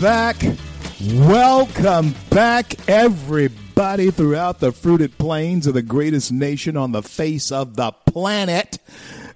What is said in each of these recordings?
Back. Welcome back, everybody throughout the fruited plains of the greatest nation on the face of the planet.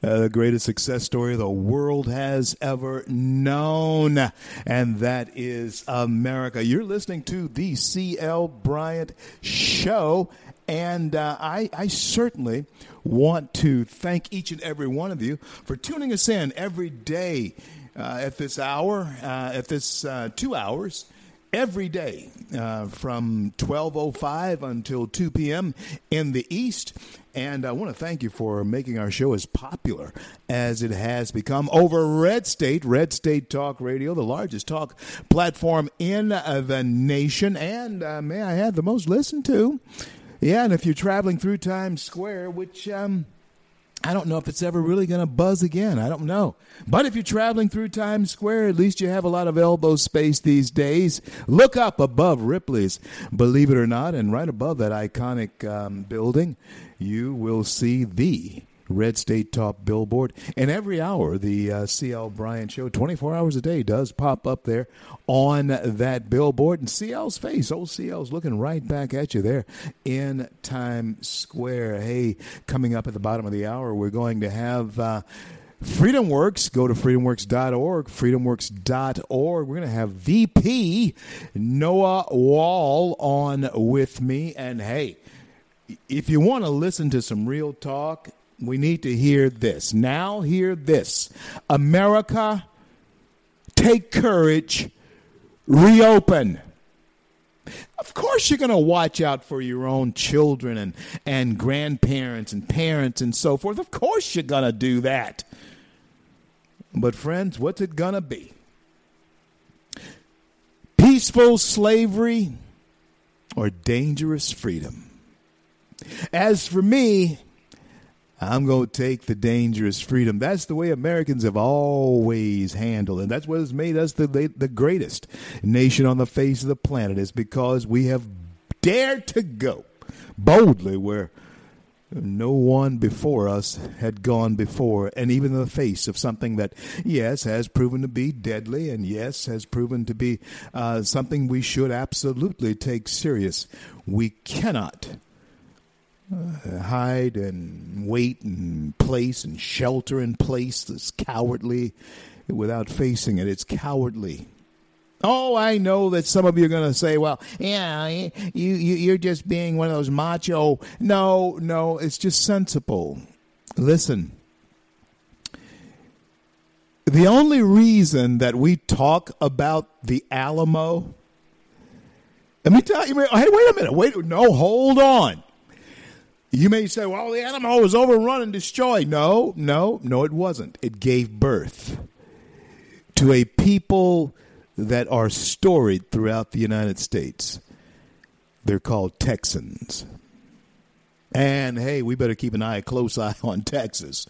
Uh, the greatest success story the world has ever known, and that is America. You're listening to the C.L. Bryant Show, and uh, I, I certainly want to thank each and every one of you for tuning us in every day uh, at this hour, uh, at this uh, two hours, every day uh, from 12.05 until 2 p.m. in the East. And I want to thank you for making our show as popular as it has become over Red State, Red State Talk Radio, the largest talk platform in the nation, and uh, may I add, the most listened to. Yeah, and if you're traveling through Times Square, which um, I don't know if it's ever really going to buzz again. I don't know. But if you're traveling through Times Square, at least you have a lot of elbow space these days. Look up above Ripley's, believe it or not, and right above that iconic um, building, you will see the Red State Talk billboard. And every hour, the uh, CL Bryant Show, 24 hours a day, does pop up there on that billboard. And CL's face, old CL's looking right back at you there in Times Square. Hey, coming up at the bottom of the hour, we're going to have. Uh, FreedomWorks, go to freedomworks.org, freedomworks.org. We're going to have VP Noah Wall on with me. And hey, if you want to listen to some real talk we need to hear this. Now, hear this America, take courage, reopen. Of course, you're going to watch out for your own children and, and grandparents and parents and so forth. Of course, you're going to do that. But, friends, what's it going to be? Peaceful slavery or dangerous freedom? As for me, I'm going to take the dangerous freedom. That's the way Americans have always handled it. That's what has made us the, the greatest nation on the face of the planet is because we have dared to go boldly where no one before us had gone before, and even in the face of something that, yes, has proven to be deadly, and yes, has proven to be uh, something we should absolutely take serious. We cannot uh, hide and wait and place and shelter in place that's cowardly without facing it. It's cowardly. Oh, I know that some of you are going to say, well, yeah, you, you, you're just being one of those macho. No, no, it's just sensible. Listen, the only reason that we talk about the Alamo, let me tell you, hey, wait a minute, wait, no, hold on. You may say, well, the Alamo was overrun and destroyed. No, no, no, it wasn't. It gave birth to a people that are storied throughout the United States. They're called Texans. And hey, we better keep an eye, a close eye on Texas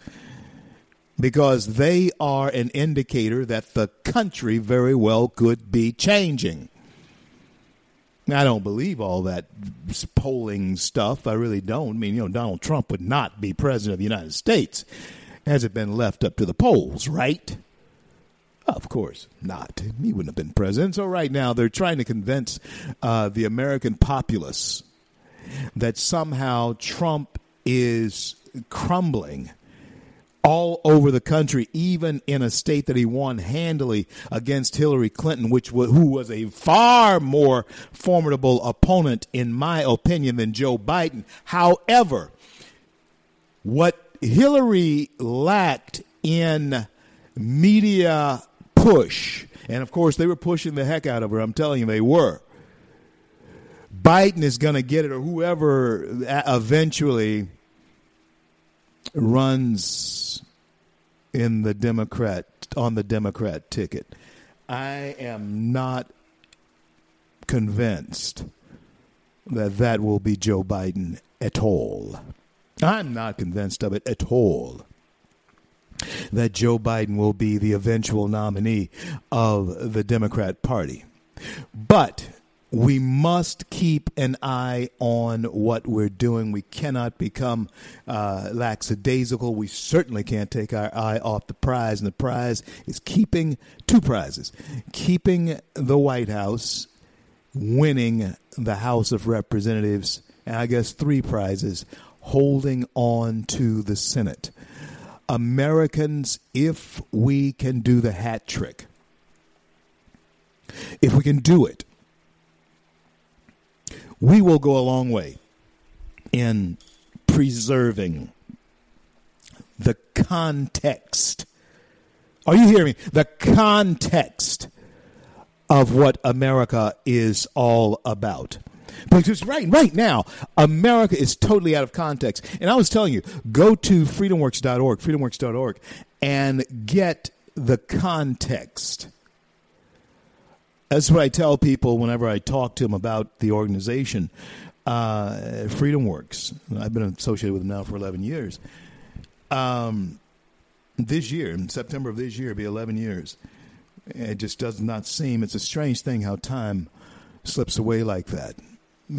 because they are an indicator that the country very well could be changing. I don't believe all that polling stuff. I really don't. I mean, you know, Donald Trump would not be president of the United States. Has it been left up to the polls, right? Of course not. He wouldn't have been president. So right now they're trying to convince uh, the American populace that somehow Trump is crumbling all over the country, even in a state that he won handily against Hillary Clinton, which was, who was a far more formidable opponent, in my opinion, than Joe Biden. However, what Hillary lacked in media push And of course, they were pushing the heck out of her. I'm telling you, they were. Biden is going to get it, or whoever uh, eventually runs in the Democrat on the Democrat ticket. I am not convinced that that will be Joe Biden at all. I'm not convinced of it at all. That Joe Biden will be the eventual nominee of the Democrat Party. But we must keep an eye on what we're doing. We cannot become uh, lackadaisical. We certainly can't take our eye off the prize, and the prize is keeping two prizes keeping the White House, winning the House of Representatives, and I guess three prizes holding on to the Senate. Americans, if we can do the hat trick, if we can do it, we will go a long way in preserving the context. Are you hearing me? The context of what America is all about. Because right, right now, America is totally out of context. And I was telling you, go to freedomworks.org, freedomworks.org, and get the context that's what I tell people whenever I talk to them about the organization, uh, Freedom Works. I've been associated with them now for 11 years. Um, this year, in September of this year, it'll be 11 years. It just does not seem, it's a strange thing how time slips away like that.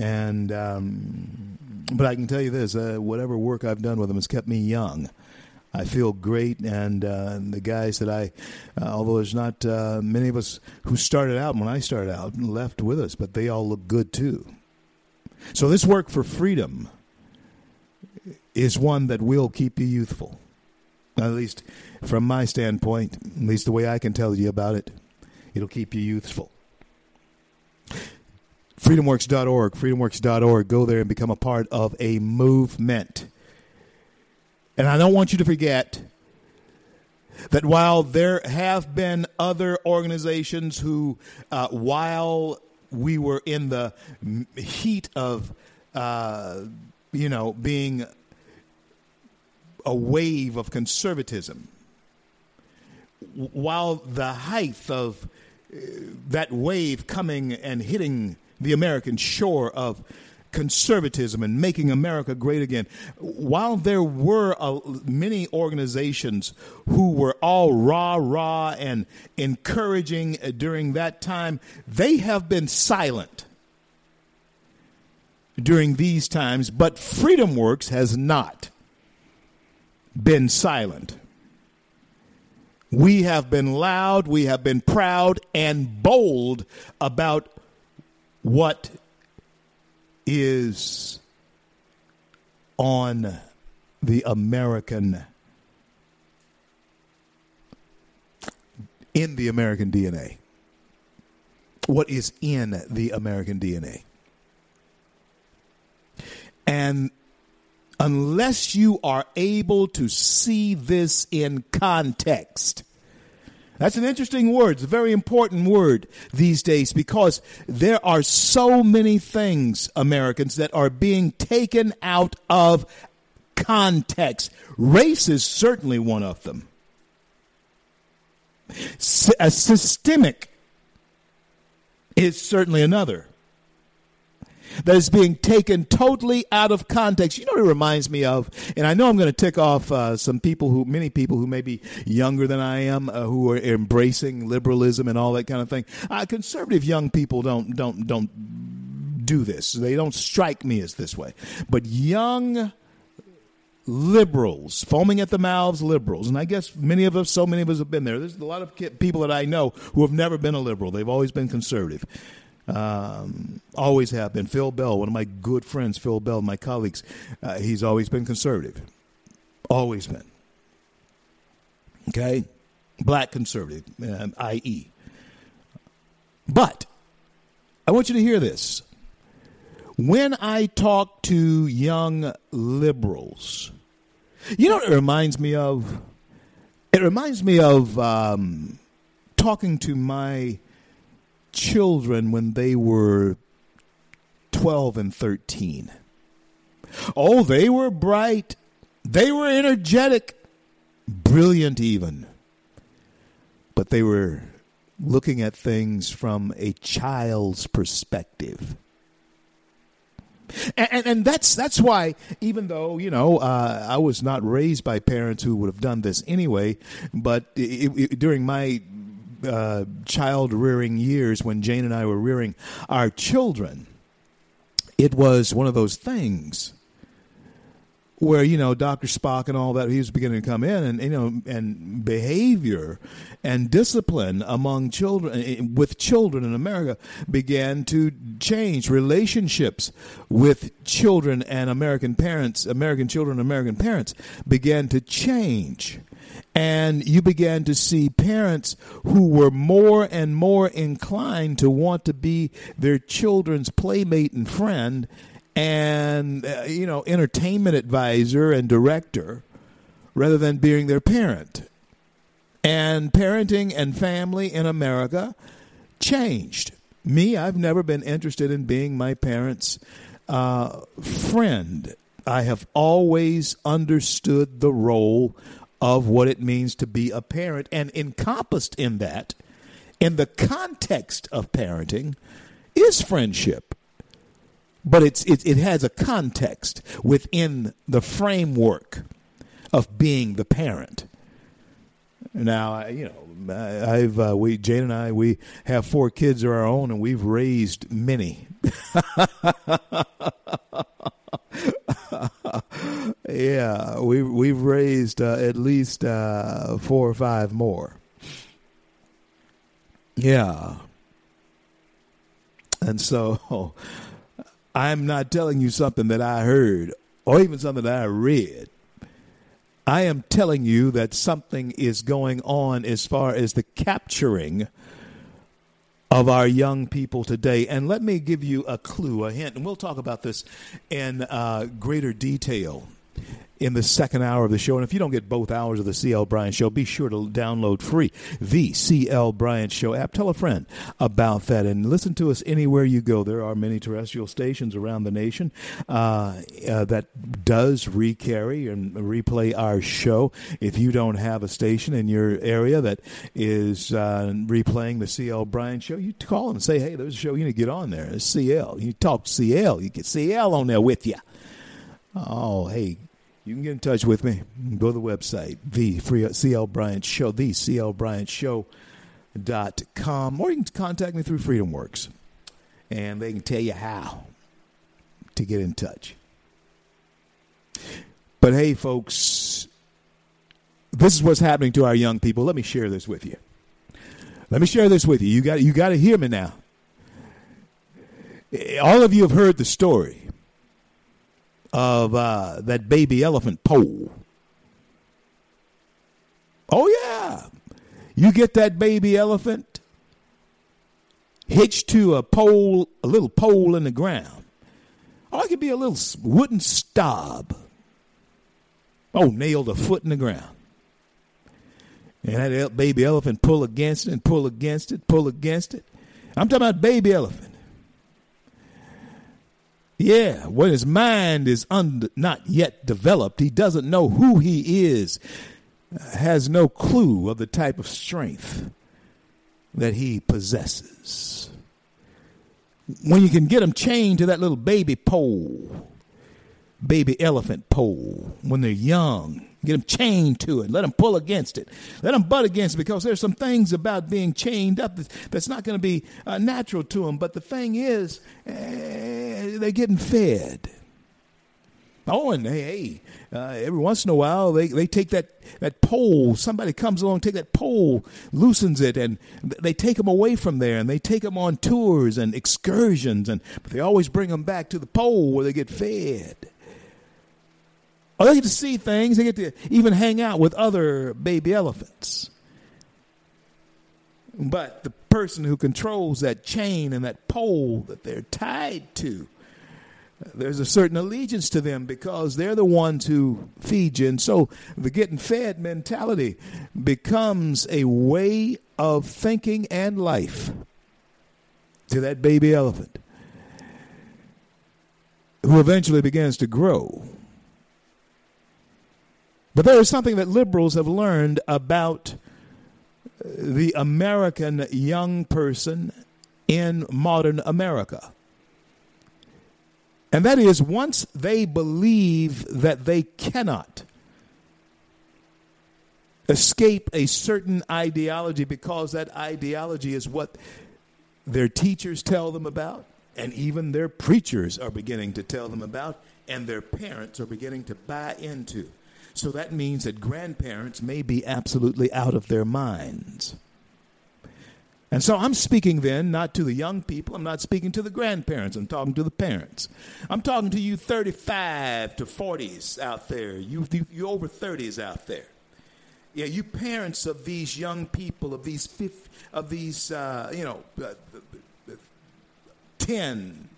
And, um, but I can tell you this uh, whatever work I've done with them has kept me young. I feel great, and, uh, the guys that I, uh, although there's not uh, many of us who started out when I started out left with us, but they all look good too. So this work for freedom is one that will keep you youthful, at least from my standpoint, at least the way I can tell you about it. It'll keep you youthful. Freedomworks.org, freedomworks.org. Go there and become a part of a movement. And I don't want you to forget that while there have been other organizations who, uh, while we were in the heat of, uh, you know, being a wave of conservatism, while the height of uh, that wave coming and hitting the American shore of conservatism and making America great again. While there were uh, many organizations who were all rah rah and encouraging during that time, they have been silent during these times, but Freedom Works has not been silent. We have been loud, we have been proud and bold about what is on the American in the American DNA. What is in the American DNA. And unless you are able to see this in context, that's an interesting word. It's a very important word these days because there are so many things, Americans, that are being taken out of context. Race is certainly one of them. A systemic is certainly another that is being taken totally out of context. You know what it reminds me of? And I know I'm going to tick off uh, some people who, many people who may be younger than I am, uh, who are embracing liberalism and all that kind of thing. Uh, conservative young people don't don't don't do this. They don't strike me as this way. But young liberals, foaming at the mouths liberals, and I guess many of us, so many of us have been there. There's a lot of people that I know who have never been a liberal. They've always been conservative. Um, always have been. Phil Bell, one of my good friends, Phil Bell, my colleagues, uh, he's always been conservative. Always been. Okay? Black conservative, um, i.e. But I want you to hear this. When I talk to young liberals, you know what it reminds me of? It reminds me of um, talking to my children when they were 12 and 13. Oh, they were bright. They were energetic, brilliant, even. But they were looking at things from a child's perspective. And, and, and, that's that's why even though you know uh, I was not raised by parents who would have done this anyway, but it, it, during my uh, child rearing years when Jane and I were rearing our children, it was one of those things where you know Dr. Spock and all that he was beginning to come in and you know and behavior and discipline among children eh, with children in America began to change relationships with children and American parents American children and American parents began to change and you began to see parents who were more and more inclined to want to be their children's playmate and friend and uh, you know entertainment advisor and director rather than being their parent. And parenting and family in america changed. Me i've never been interested in being my parents uh, friend. I have always understood the role of what it means to be a parent and encompassed in that in the context of parenting is friendship but it's it, it has a context within the framework of being the parent. Now, you know, I've uh, we Jane and I we have four kids of our own, and we've raised many. yeah, we we've raised uh, at least uh, four or five more. Yeah, and so I'm not telling you something that I heard or even something that I read. I am telling you that something is going on as far as the capturing of our young people today. And let me give you a clue, a hint, and we'll talk about this in uh, greater detail in the second hour of the show. And if you don't get both hours of the CL Bryant Show, be sure to download free the CL Bryant Show app. Tell a friend about that and listen to us anywhere you go. There are many terrestrial stations around the nation uh, uh, that does recarry and replay our show. If you don't have a station in your area that is uh, replaying the CL Bryant Show, you call them and say, "Hey, there's a show you need to get on there. It's CL. You talk CL. You get CL on there with you." Oh, hey, you can get in touch with me. Go to the website, the free CL Bryant Show, the CL Bryant Show dot com, or you can contact me through Freedom Works, and they can tell you how to get in touch. But hey, folks, this is what's happening to our young people. Let me share this with you. Let me share this with you. You got you got to hear me now. All of you have heard the story of uh, that baby elephant pole. Oh, yeah. You get that baby elephant hitched to a pole, a little pole in the ground. Or it could be a little wooden stub. Oh, nailed a foot in the ground. And that baby elephant pull against it and pull against it, pull against it. I'm talking about baby elephant. Yeah, when his mind is un- not yet developed, he doesn't know who he is, has no clue of the type of strength that he possesses. When you can get him chained to that little baby pole, baby elephant pole, when they're young, Get them chained to it. Let them pull against it. Let them butt against it because there's some things about being chained up that's not going to be uh, natural to them. But the thing is, uh, they're getting fed. Oh, and hey, hey uh, every once in a while they, they take that, that pole. Somebody comes along, take that pole, loosens it, and they take them away from there, and they take them on tours and excursions, and but they always bring them back to the pole where they get fed. Oh, they get to see things. They get to even hang out with other baby elephants. But the person who controls that chain and that pole that they're tied to there's a certain allegiance to them because they're the ones who feed you. And so the getting fed mentality becomes a way of thinking and life to that baby elephant who eventually begins to grow. But there is something that liberals have learned about the American young person in modern America. And that is once they believe that they cannot escape a certain ideology because that ideology is what their teachers tell them about, and even their preachers are beginning to tell them about, and their parents are beginning to buy into. So that means that grandparents may be absolutely out of their minds. And so I'm speaking then not to the young people, I'm not speaking to the grandparents, I'm talking to the parents. I'm talking to you 35 to 40s out there, you, you over 30s out there. Yeah, you parents of these young people, of these fifth, of these, uh, you know, uh, 10,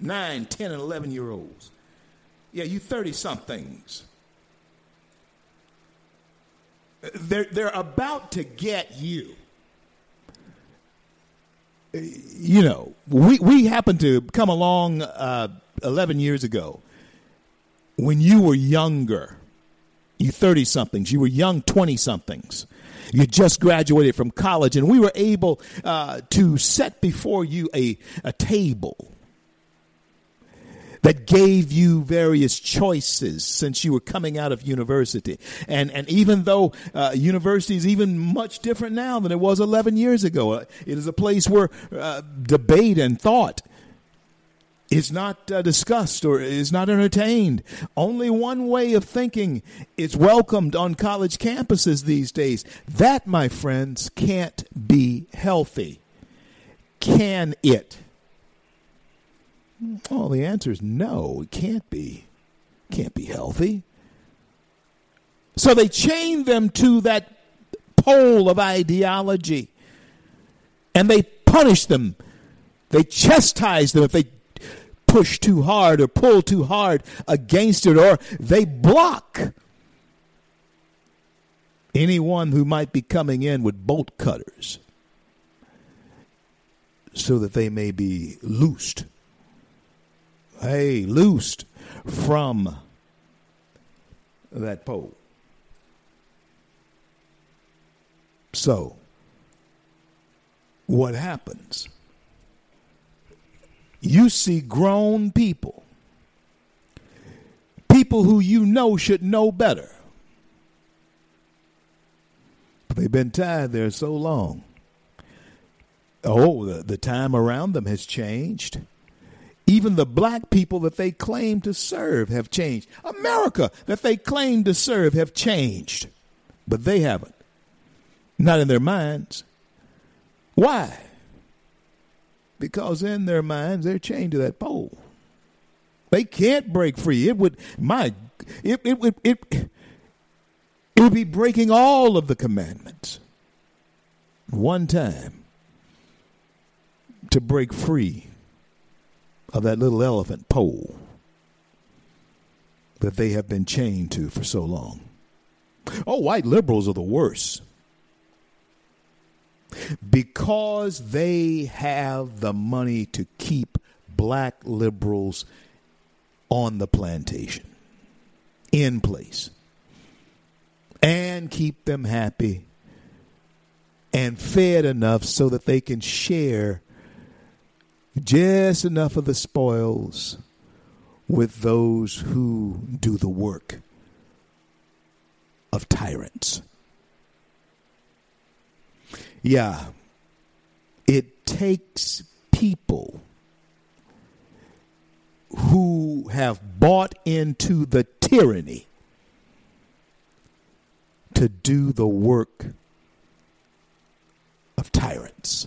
9, 10, and 11 year olds. Yeah, you 30 somethings. They're, they're about to get you. You know, we, we happened to come along uh, 11 years ago. When you were younger, you 30 somethings, you were young 20 somethings. You just graduated from college, and we were able uh, to set before you a, a table that gave you various choices since you were coming out of university. And, and even though uh, university is even much different now than it was 11 years ago, uh, it is a place where uh, debate and thought is not uh, discussed or is not entertained. Only one way of thinking is welcomed on college campuses these days. That, my friends, can't be healthy. Can it? Well, the answer is no, it can't be. can't be healthy. So they chain them to that pole of ideology and they punish them. They chastise them if they push too hard or pull too hard against it, or they block anyone who might be coming in with bolt cutters so that they may be loosed hey, loosed from that pole. So, what happens? You see grown people, people who you know should know better. But they've been tied there so long. Oh, the, the time around them has changed. Even the black people that they claim to serve have changed. America that they claim to serve have changed, but they haven't. Not in their minds. Why? Because in their minds they're chained to that pole. They can't break free. It would my it it would it, it, it would be breaking all of the commandments one time to break free of that little elephant pole that they have been chained to for so long. Oh, white liberals are the worst. Because they have the money to keep black liberals on the plantation, in place, and keep them happy and fed enough so that they can share just enough of the spoils with those who do the work of tyrants. Yeah, it takes people who have bought into the tyranny to do the work of tyrants.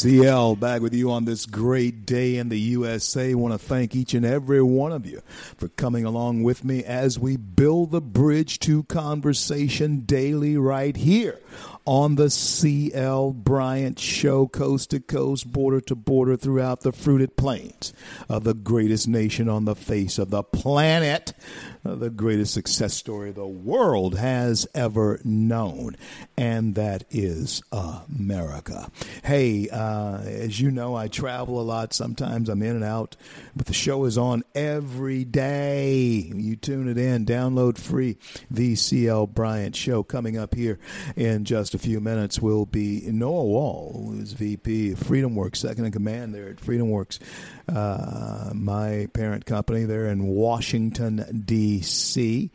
CL back with you on this great day in the USA. want to thank each and every one of you for coming along with me as we build the bridge to conversation daily right here on the CL Bryant Show, coast to coast, border to border, throughout the fruited plains of the greatest nation on the face of the planet, uh, the greatest success story the world has ever known, and that is America. Hey, uh, as you know, I travel a lot. Sometimes I'm in and out, but the show is on every day. You tune it in, download free the CL Bryant Show coming up here in just a few minutes will be Noah Wall, who's VP of FreedomWorks, second in command there at FreedomWorks, uh, my parent company there in Washington, D.C.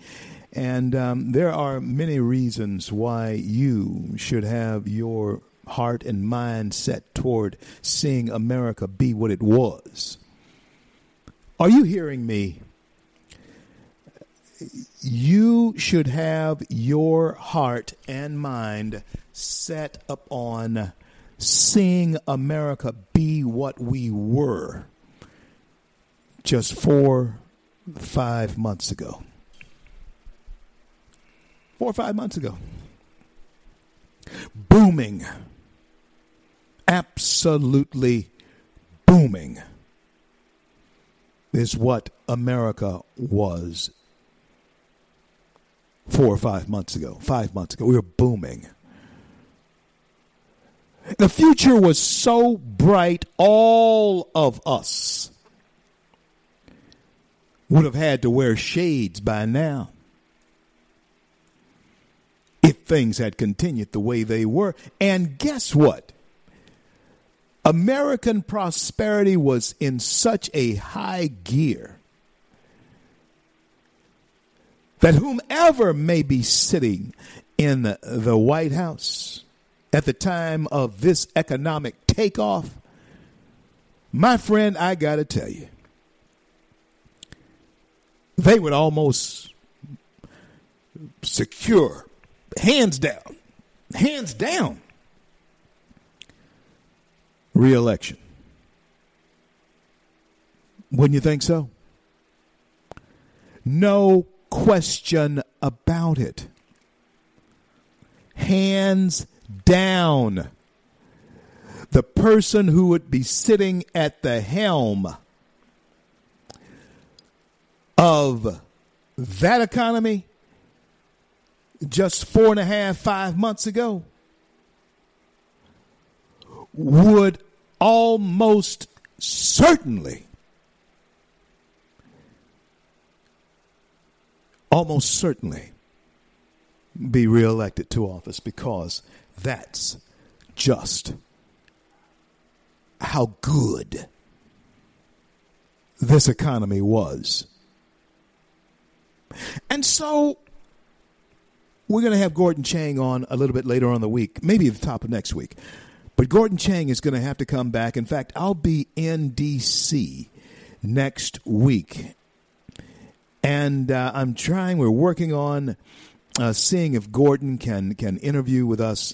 And um, there are many reasons why you should have your heart and mind set toward seeing America be what it was. Are you hearing me? You should have your heart and mind set upon seeing America be what we were just four, five months ago. Four or five months ago. Booming. Absolutely booming is what America was four or five months ago. Five months ago. We were booming. The future was so bright, all of us would have had to wear shades by now if things had continued the way they were. And guess what? American prosperity was in such a high gear that whomever may be sitting in the White House at the time of this economic takeoff, my friend, I got to tell you, they would almost secure, hands down, hands down, reelection. Wouldn't you think so? No question about it. Hands down. The person who would be sitting at the helm of that economy just four and a half, five months ago would almost certainly, almost certainly be reelected to office because that's just how good this economy was. And so we're going to have Gordon Chang on a little bit later on the week, maybe at the top of next week. But Gordon Chang is going to have to come back. In fact, I'll be in D.C. next week. And uh, I'm trying, we're working on uh, seeing if Gordon can, can interview with us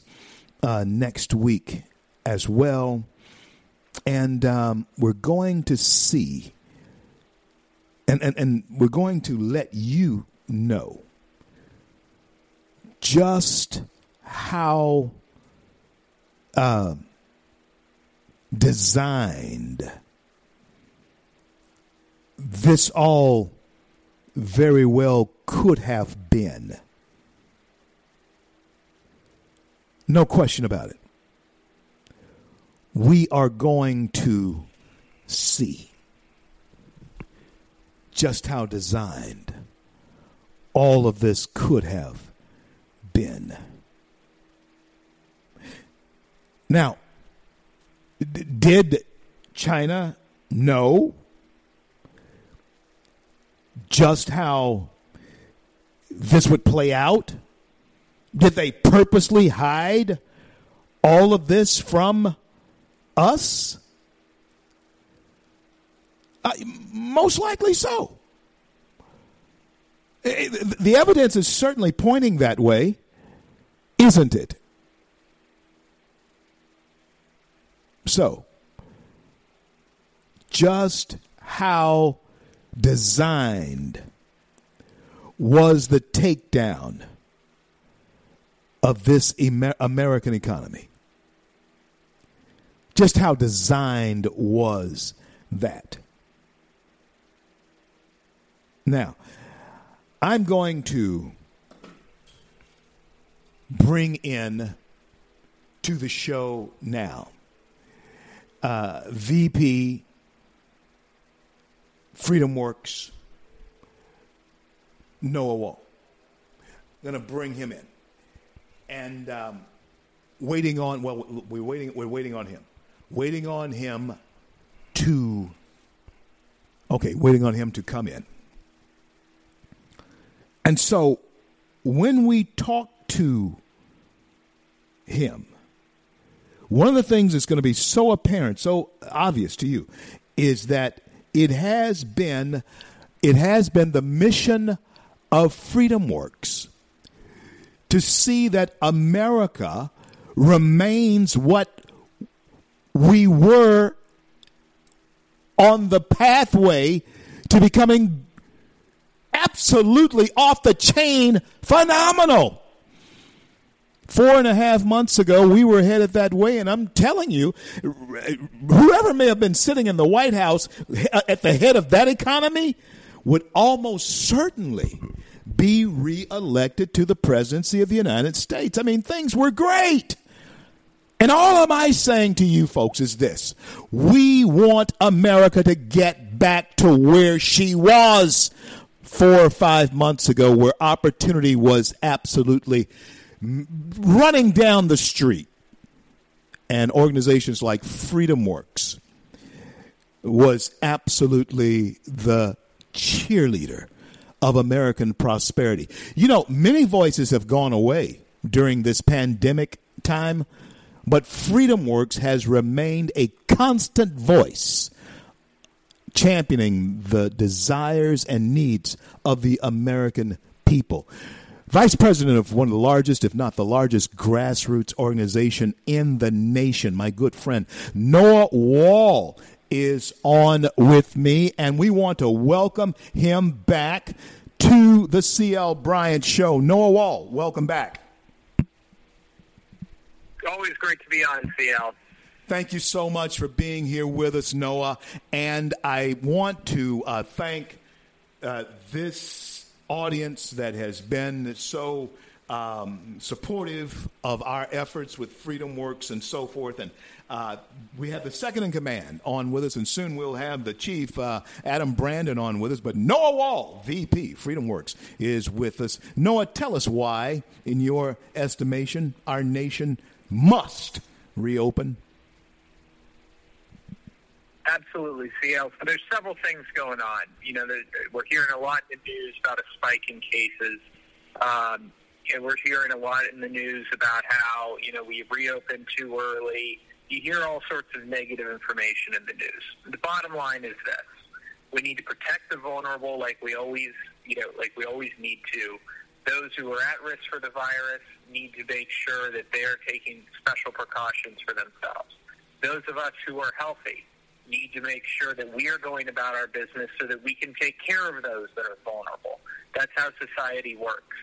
uh, next week as well. And um, we're going to see, and, and, and we're going to let you know just how uh, designed this all very well could have been. No question about it. We are going to see just how designed all of this could have been. Now, d- did China know just how this would play out? Did they purposely hide all of this from us? Uh, most likely so. The evidence is certainly pointing that way, isn't it? So, just how designed was the takedown of this Amer- American economy? Just how designed was that? Now, I'm going to bring in to the show now uh, VP Freedom Works Noah Wall. Going to bring him in, and um, waiting on. Well, we're waiting. We're waiting on him. Waiting on him to. Okay, waiting on him to come in. And so, when we talk to him, one of the things that's going to be so apparent, so obvious to you, is that it has been it has been the mission of Freedom Works to see that America remains what we were on the pathway to becoming absolutely off the chain phenomenal. Four and a half months ago, we were headed that way, and I'm telling you, whoever may have been sitting in the White House at the head of that economy would almost certainly be reelected to the presidency of the United States. I mean, things were great. And all am I saying to you folks is this we want America to get back to where she was four or five months ago, where opportunity was absolutely running down the street. And organizations like Freedom Works was absolutely the cheerleader of American prosperity. You know, many voices have gone away during this pandemic time, but Freedom Works has remained a constant voice championing the desires and needs of the American people. Vice president of one of the largest, if not the largest, grassroots organization in the nation, my good friend Noah Wall is on with me, and we want to welcome him back to the CL Bryant Show. Noah Wall, welcome back. Always great to be on CL. Thank you so much for being here with us, Noah. And I want to uh, thank uh, this audience that has been so um, supportive of our efforts with Freedom Works and so forth. And uh, we have the second in command on with us, and soon we'll have the chief, uh, Adam Brandon, on with us. But Noah Wall, VP, Freedom Works, is with us. Noah, tell us why, in your estimation, our nation must reopen. Absolutely, CL. So there's several things going on. You know, we're hearing a lot in the news about a spike in cases. Um, and we're hearing a lot in the news about how, you know, we reopened too early. You hear all sorts of negative information in the news. The bottom line is this. We need to protect the vulnerable like we always, you know, like we always need to. Those who are at risk for the virus need to make sure that they're taking special precautions for themselves. Those of us who are healthy need to make sure that we are going about our business so that we can take care of those that are vulnerable. That's how society works.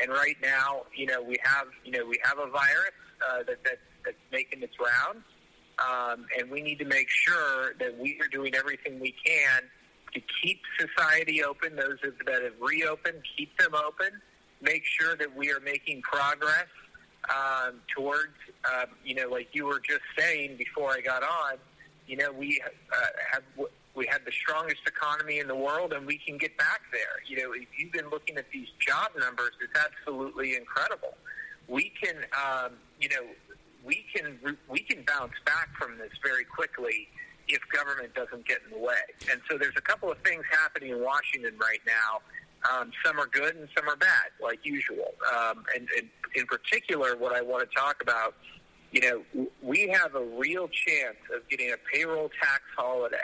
And right now, you know, we have, you know, we have a virus uh, that, that that's making its rounds, um, and we need to make sure that we are doing everything we can to keep society open. Those that have reopened, keep them open. Make sure that we are making progress um, towards, um, you know, like you were just saying before I got on. You know, we uh, have we had the strongest economy in the world, and we can get back there. You know, if you've been looking at these job numbers, it's absolutely incredible. We can, um, you know, we can we can bounce back from this very quickly if government doesn't get in the way. And so there's a couple of things happening in Washington right now. Um, some are good and some are bad, like usual. Um, and, and in particular, what I want to talk about, you know, we have a real chance of getting a payroll tax holiday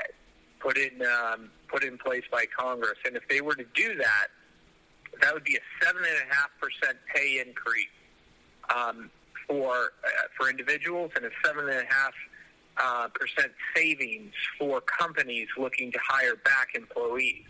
put in um, put in place by Congress. And if they were to do that, that would be a seven and a half percent pay increase um, for uh, for individuals and a seven and a half uh, percent savings for companies looking to hire back employees.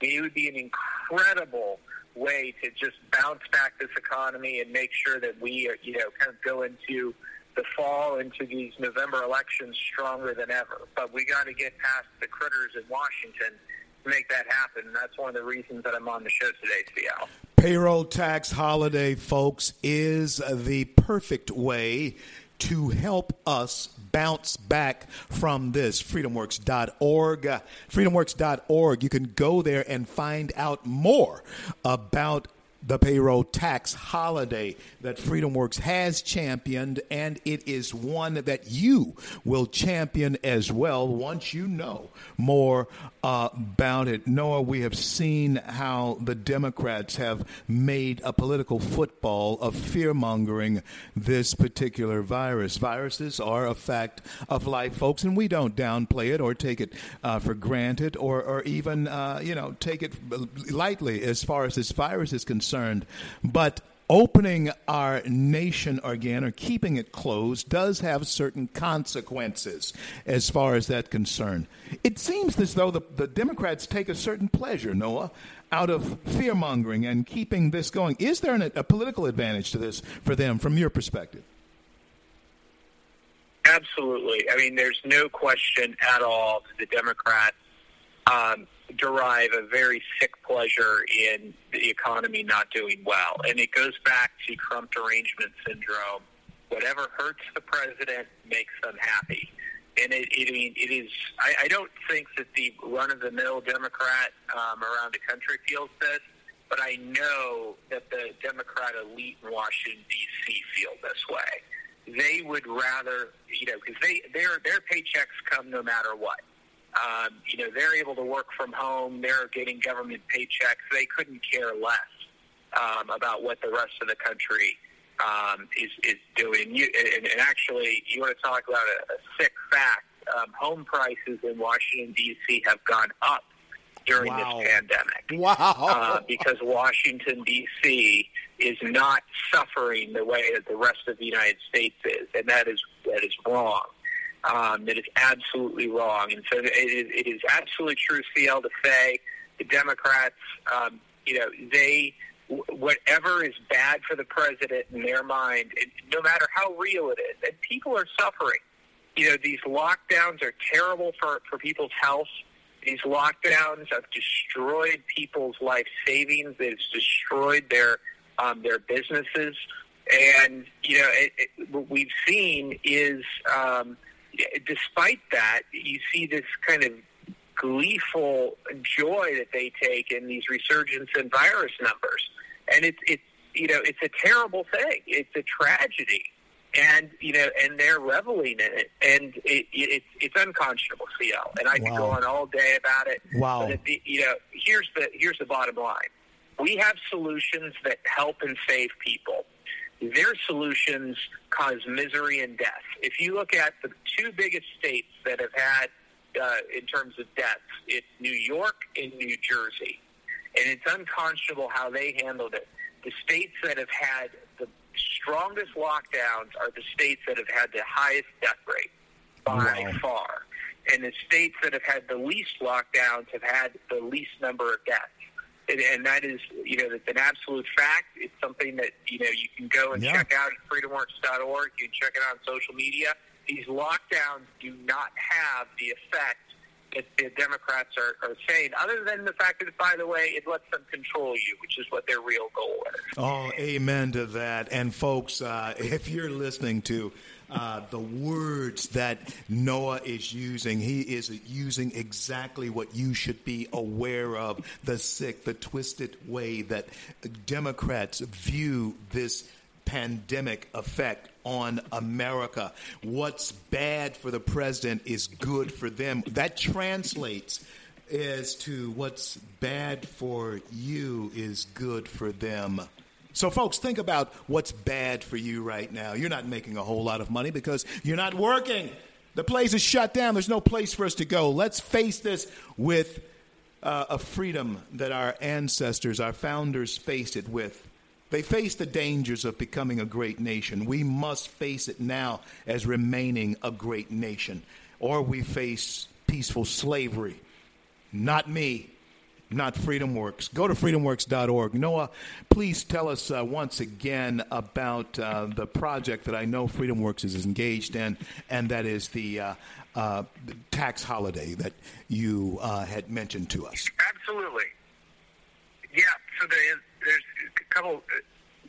I mean, it would be an incredible way to just bounce back this economy and make sure that we, you know, kind of go into the fall into these November elections stronger than ever. But we got to get past the critters in Washington to make that happen. And that's one of the reasons that I'm on the show today, CL. Payroll tax holiday, folks, is the perfect way to help us bounce back from this. Freedomworks.org. Freedomworks.org. You can go there and find out more about the payroll tax holiday that FreedomWorks has championed, and it is one that you will champion as well once you know more uh, about it. Noah, we have seen how the Democrats have made a political football of fear mongering this particular virus. Viruses are a fact of life, folks, and we don't downplay it or take it uh, for granted or, or even, uh, you know, take it lightly as far as this virus is concerned. But opening our nation again or keeping it closed does have certain consequences as far as that concern. It seems as though the, the Democrats take a certain pleasure, Noah, out of fear mongering and keeping this going. Is there an, a political advantage to this for them from your perspective? Absolutely. I mean, there's no question at all that the Democrats um, derive a very sick pleasure in the economy not doing well. And it goes back to Trump derangement syndrome. Whatever hurts the president makes them happy. And it, it, I mean, it is. I, I don't think that the run-of-the-mill Democrat um, around the country feels this, but I know that the Democrat elite in Washington D.C. feel this way. They would rather, you know, because they their their paychecks come no matter what. Um, you know, they're able to work from home. They're getting government paychecks. They couldn't care less um, about what the rest of the country um, is, is doing. You, and, and actually, you want to talk about a, a sick fact. Um, home prices in Washington, D.C. have gone up during Wow. this pandemic Wow. uh, because Washington D.C. is not suffering the way that the rest of the United States is, and that is that is wrong. Um, that is absolutely wrong, and so it is, it is absolutely true, CL, to say the Democrats, um, you know, they whatever is bad for the president in their mind, it, no matter how real it is, and people are suffering. You know, these lockdowns are terrible for for people's health. These lockdowns have destroyed people's life savings. They've destroyed their um, their businesses, and you know it, it, what we've seen is, um, despite that, you see this kind of gleeful joy that they take in these resurgence in virus numbers, and it's it's you know it's a terrible thing. It's a tragedy and you know, and they're reveling in it, and it, it, it's it's unconscionable, CL. And I could Wow. go on all day about it. Wow. But the, you know, here's the here's the bottom line: we have solutions that help and save people. Their solutions cause misery and death. If you look at the two biggest states that have had, uh, in terms of deaths, it's New York and New Jersey, and it's unconscionable how they handled it. The states that have had the strongest lockdowns are the states that have had the highest death rate by Wow. far. And the states that have had the least lockdowns have had the least number of deaths. And, and that is, you know, that's an absolute fact. It's something that, you know, you can go and Yeah. check out at freedomworks.org. You can check it out on social media. These lockdowns do not have the effect that the Democrats are, are saying, other than the fact that, by the way, it lets them control you, which is what their real goal is. Oh, amen to that. And folks, uh, if you're listening to uh, the words that Noah is using, he is using exactly what you should be aware of the sick, the twisted way that Democrats view this pandemic effect on America. What's bad for the president is good for them. That translates as to what's bad for you is good for them. So, folks, think about what's bad for you right now. You're not making a whole lot of money because you're not working. The place is shut down. There's no place for us to go. Let's face this with uh, a freedom that our ancestors, our founders, faced it with. They faced the dangers of becoming a great nation. We must face it now as remaining a great nation, or we face peaceful slavery. Not me, not FreedomWorks. Go to freedomworks.org. Noah, please tell us uh, once again about uh, the project that I know FreedomWorks is engaged in, and that is the uh, uh tax holiday that you uh, had mentioned to us. Absolutely. Yeah, so there's a couple.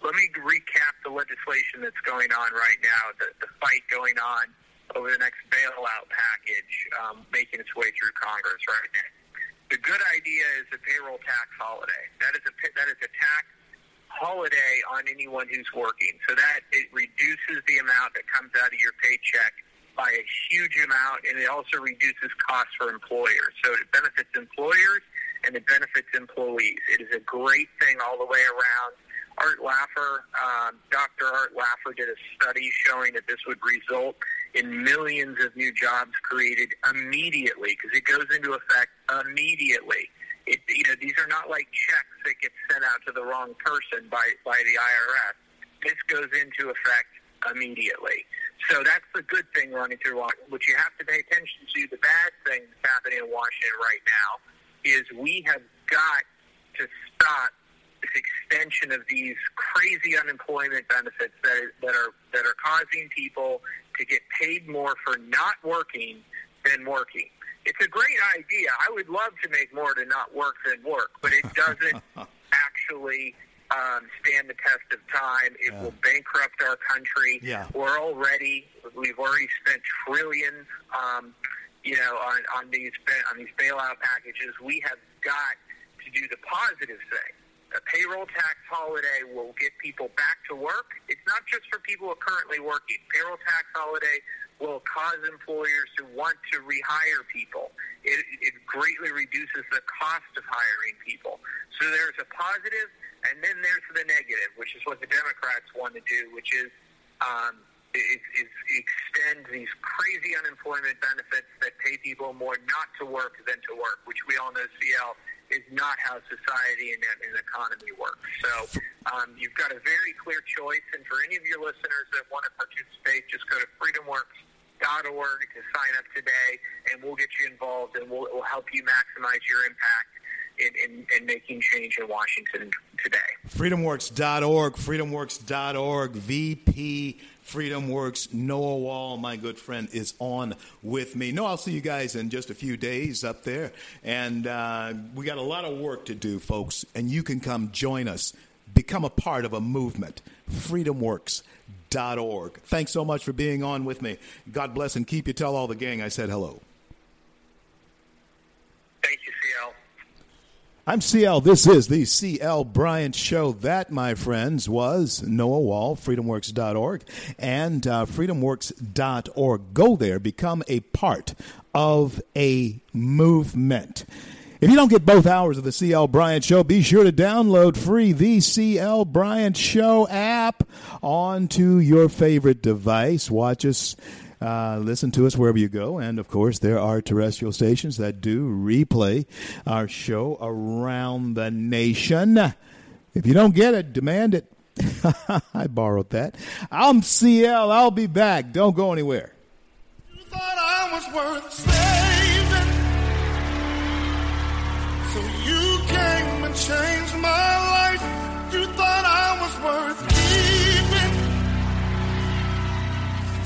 Let me recap the legislation that's going on right now, the, the fight going on over the next bailout package um, making its way through Congress right now. The good idea is a payroll tax holiday. That is a that is a tax holiday on anyone who's working, so that it reduces the amount that comes out of your paycheck by a huge amount, and it also reduces costs for employers. So it benefits employers and it benefits employees. It is a great thing all the way around. Art Laffer, um, Dr. Art Laffer did a study showing that this would result in millions of new jobs created immediately because it goes into effect immediately. It, you know, these are not like checks that get sent out to the wrong person by, by the IRS. This goes into effect immediately. So that's the good thing running through. What you have to pay attention to, the bad thing that's happening in Washington right now, is we have got to stop this extension of these crazy unemployment benefits that, that are that are causing people to get paid more for not working than working. It's a great idea. I would love to make more to not work than work, but it doesn't actually um, stand the test of time. It yeah. will bankrupt our country. Yeah. We're already we've already spent trillions, um, you know, on, on these on these bailout packages. We have got to do the positive thing a payroll tax holiday will get people back to work. It's not just for people who are currently working. Payroll tax holiday will cause employers to want to rehire people. It, it greatly reduces the cost of hiring people. So there's a positive, and then there's the negative, which is what the Democrats want to do, which is um, is, is extend these crazy unemployment benefits that pay people more not to work than to work, which we all know CL is not how society and, and economy works. So um, you've got a very clear choice, and for any of your listeners that want to participate, just go to freedomworks.org to sign up today, and we'll get you involved, and we'll, we'll help you maximize your impact in, in, in, making change in Washington today. Freedomworks.org, freedomworks.org, VP Freedom Works. Noah Wall, my good friend, is on with me. No, I'll see you guys in just a few days up there. And uh, we got a lot of work to do, folks, and you can come join us. Become a part of a movement. FreedomWorks.org. Thanks so much for being on with me. God bless and keep you. Tell all the gang I said hello. I'm CL. This is the CL Bryant Show. That, my friends, was Noah Wall, freedomworks.org, and uh, freedomworks.org. Go there, become a part of a movement. If you don't get both hours of the CL Bryant Show, be sure to download free the CL Bryant Show app onto your favorite device. Watch us uh, listen to us wherever you go. And of course, there are terrestrial stations that do replay our show around the nation. If you don't get it, demand it. I borrowed that. I'm CL. I'll be back. Don't go anywhere. You thought I was worth saving. So you came and changed my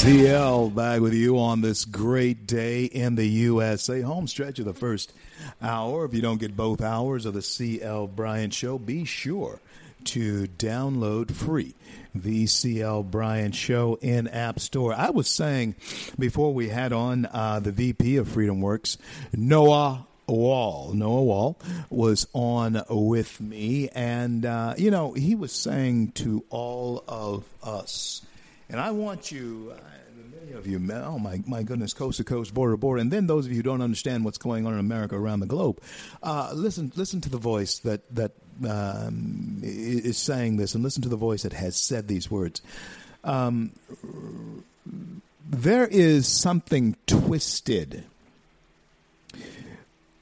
CL back with you on this great day in the USA. Home stretch of the first hour. If you don't get both hours of the CL Bryant Show, be sure to download free the CL Bryant Show in App Store. I was saying before we had on uh, the VP of Freedom Works, Noah Wall. Noah Wall was on with me, and uh, you know he was saying to all of us, and I want you. Uh, many of you, oh my, my goodness, coast to coast, border to border, and then those of you who don't understand what's going on in America around the globe, uh, listen, listen to the voice that that um, is saying this, and listen to the voice that has said these words. Um, there is something twisted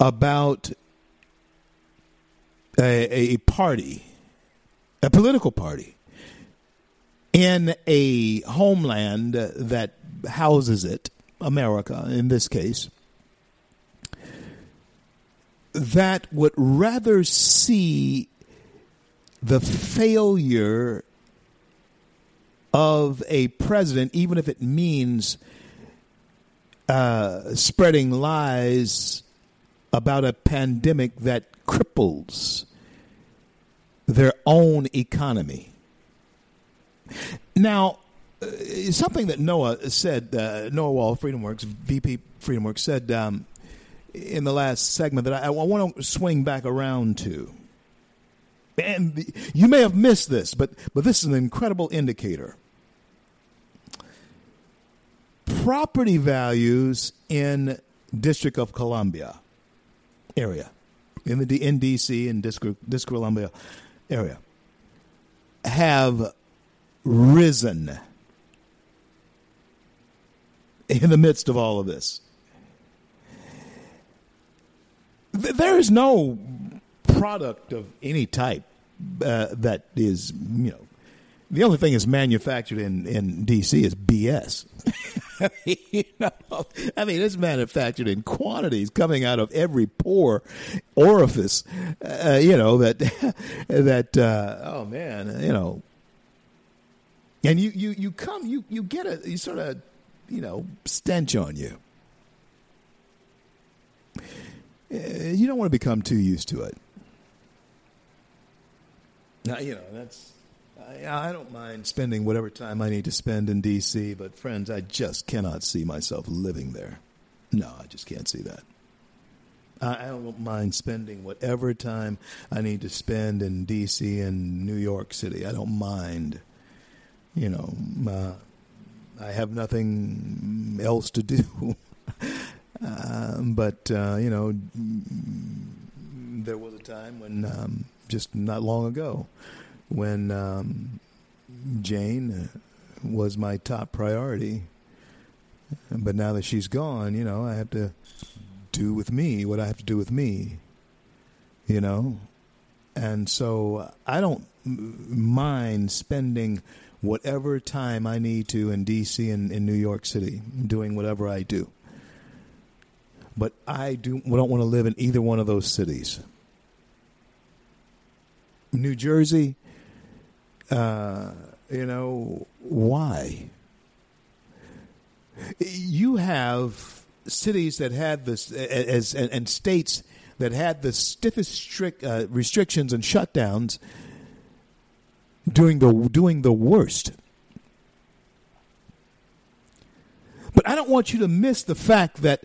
about a, a party, a political party, in a homeland that houses it, America in this case, that would rather see the failure of a president, even if it means uh, spreading lies about a pandemic that cripples their own economy. Now, uh, something that Noah said, uh, Noah Wall, FreedomWorks, VP FreedomWorks, said um, in the last segment that I, I want to swing back around to. And the, you may have missed this, but, but this is an incredible indicator. Property values in District of Columbia area, in the in DC and District, District of Columbia area, have risen in the midst of all of this. There is no product of any type uh, that is, you know, the only thing that's manufactured in, in D.C. is BS. I, mean, you know, I mean, it's manufactured in quantities coming out of every pore orifice. Uh, you know that that uh, oh man, you know, and you you you come you you get a you sort of you know stench on you. Uh, you don't want to become too used to it. Now, you know that's I, I don't mind spending whatever time I need to spend in D.C., but friends, I just cannot see myself living there. No, I just can't see that. I, I don't mind spending whatever time I need to spend in D.C. and New York City. I don't mind. You know, uh, I have nothing else to do. uh, but, uh, you know, there was a time when, um, just not long ago, when um, Jane was my top priority. But now that she's gone, you know, I have to do with me what I have to do with me, you know? And so I don't mind spending whatever time I need to in D.C. and in New York City, doing whatever I do. But I do don't want to live in either one of those cities. New Jersey, uh, you know, why? You have cities that had this, as and, and states that had the stiffest strict uh, restrictions and shutdowns doing the doing the worst. But I don't want you to miss the fact that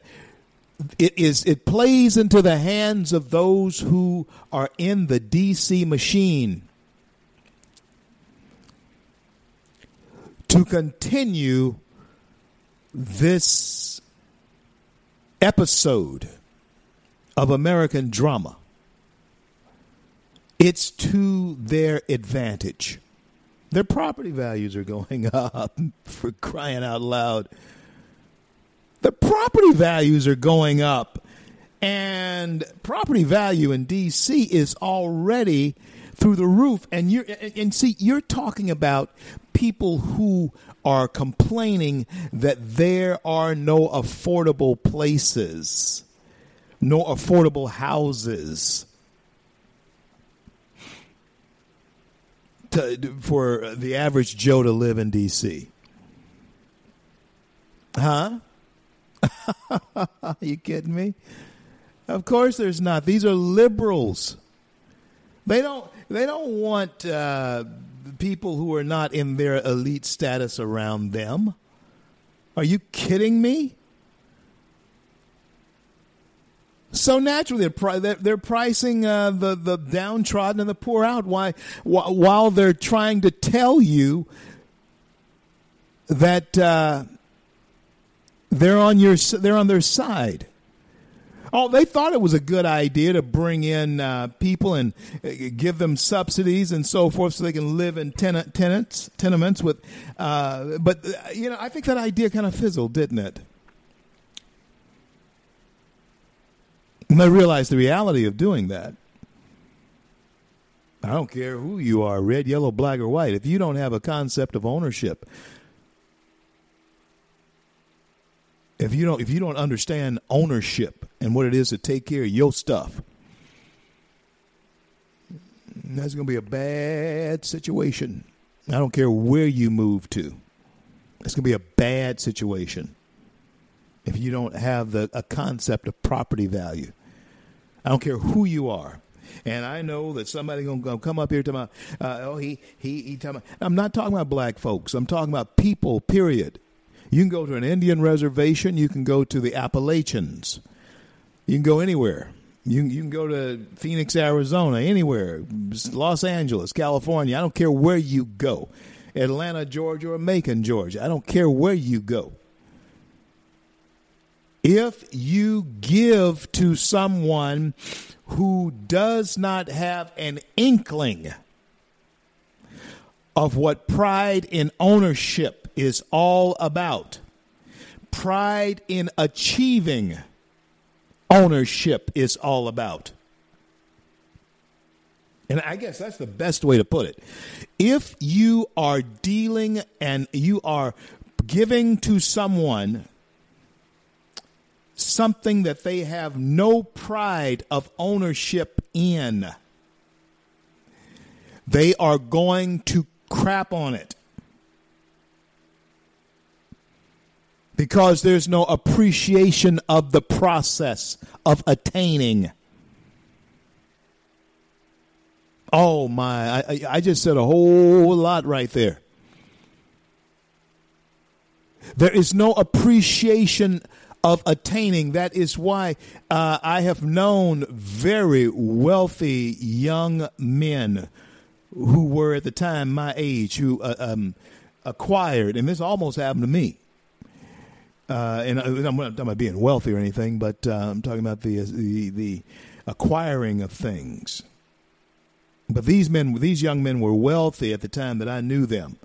it is it plays into the hands of those who are in the DC machine to continue this episode of American drama. It's to their advantage. Their property values are going up for crying out loud. The property values are going up. And property value in DC is already through the roof. And you and see, you're talking about people who are complaining that there are no affordable places, no affordable houses. To, for the average Joe to live in D.C. Huh? you kidding me? Of course there's not. These are liberals. They don't they don't want uh, people who are not in their elite status around them. Are you kidding me? So naturally, they're, they're pricing uh, the the downtrodden and the poor out. Why? While they're trying to tell you that uh, they're on your they're on their side. Oh, they thought it was a good idea to bring in uh, people and uh, give them subsidies and so forth, so they can live in tenant tenants tenements with. Uh, but uh, you know, I think that idea kind of fizzled, didn't it? And I realized the reality of doing that. I don't care who you are, red, yellow, black, or white. If you don't have a concept of ownership, if you don't if you don't understand ownership and what it is to take care of your stuff that's going to be a bad situation i don't care where you move to it's going to be a bad situation if you don't have the a concept of property value i don't care who you are and I know that somebody's going to come up here to my, uh, oh, he, he, he, I'm not talking about black folks. I'm talking about people, period. You can go to an Indian reservation. You can go to the Appalachians. You can go anywhere. You, you can go to Phoenix, Arizona, anywhere, Los Angeles, California. I don't care where you go. Atlanta, Georgia, or Macon, Georgia. I don't care where you go. If you give to someone who does not have an inkling of what pride in ownership is all about. Pride in achieving ownership is all about. And I guess that's the best way to put it. If you are dealing and you are giving to someone something that they have no pride of ownership in, they are going to crap on it. Because there's no appreciation of the process of attaining. Oh my, I, I just said a whole lot right there. There is no appreciation of attaining. That is why uh, I have known very wealthy young men who were at the time my age who uh, um, acquired, and this almost happened to me uh, and I'm not talking about being wealthy or anything, but uh, I'm talking about the, the the acquiring of things. But these men, these young men, were wealthy at the time that I knew them,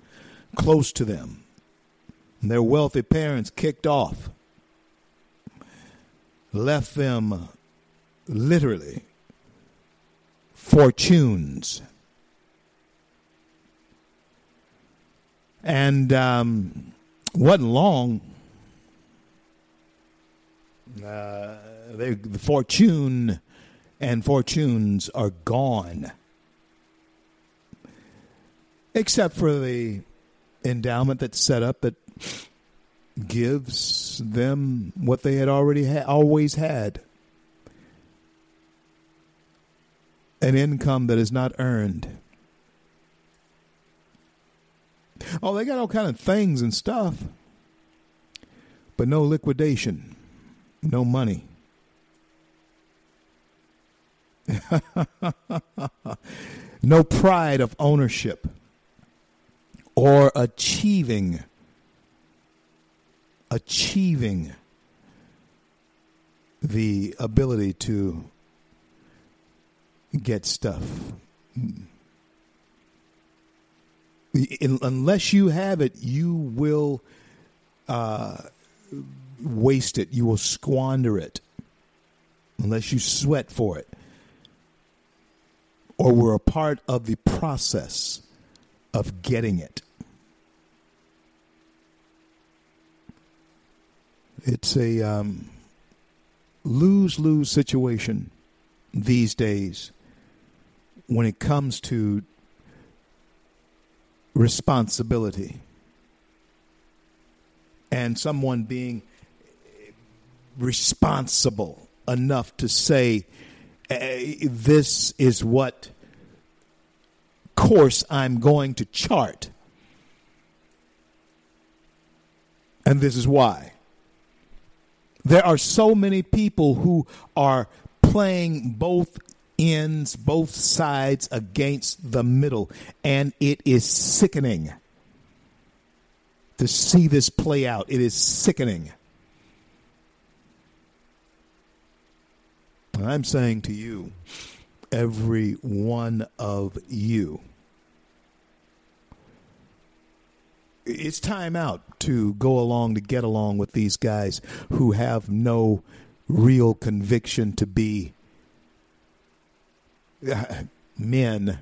close to them. And their wealthy parents kicked off, left them literally fortunes. And um, wasn't long uh, they, the fortune and fortunes are gone, except for the endowment that's set up that gives them what they had already ha- always had. An income that is not earned. Oh, they got all kind of things and stuff, but no liquidation no money, no pride of ownership or achieving achieving the ability to get stuff. Unless you have it you will uh, waste it you will squander it unless you sweat for it or were a part of the process of getting it. It's a um, lose lose situation these days when it comes to responsibility and someone being responsible enough to say, eh, this is what course I'm going to chart. And this is why. There are so many people who are playing both ends, both sides against the middle, and it is sickening to see this play out. It is sickening. I'm saying to you, every one of you, it's time out to go along to get along with these guys who have no real conviction to be men.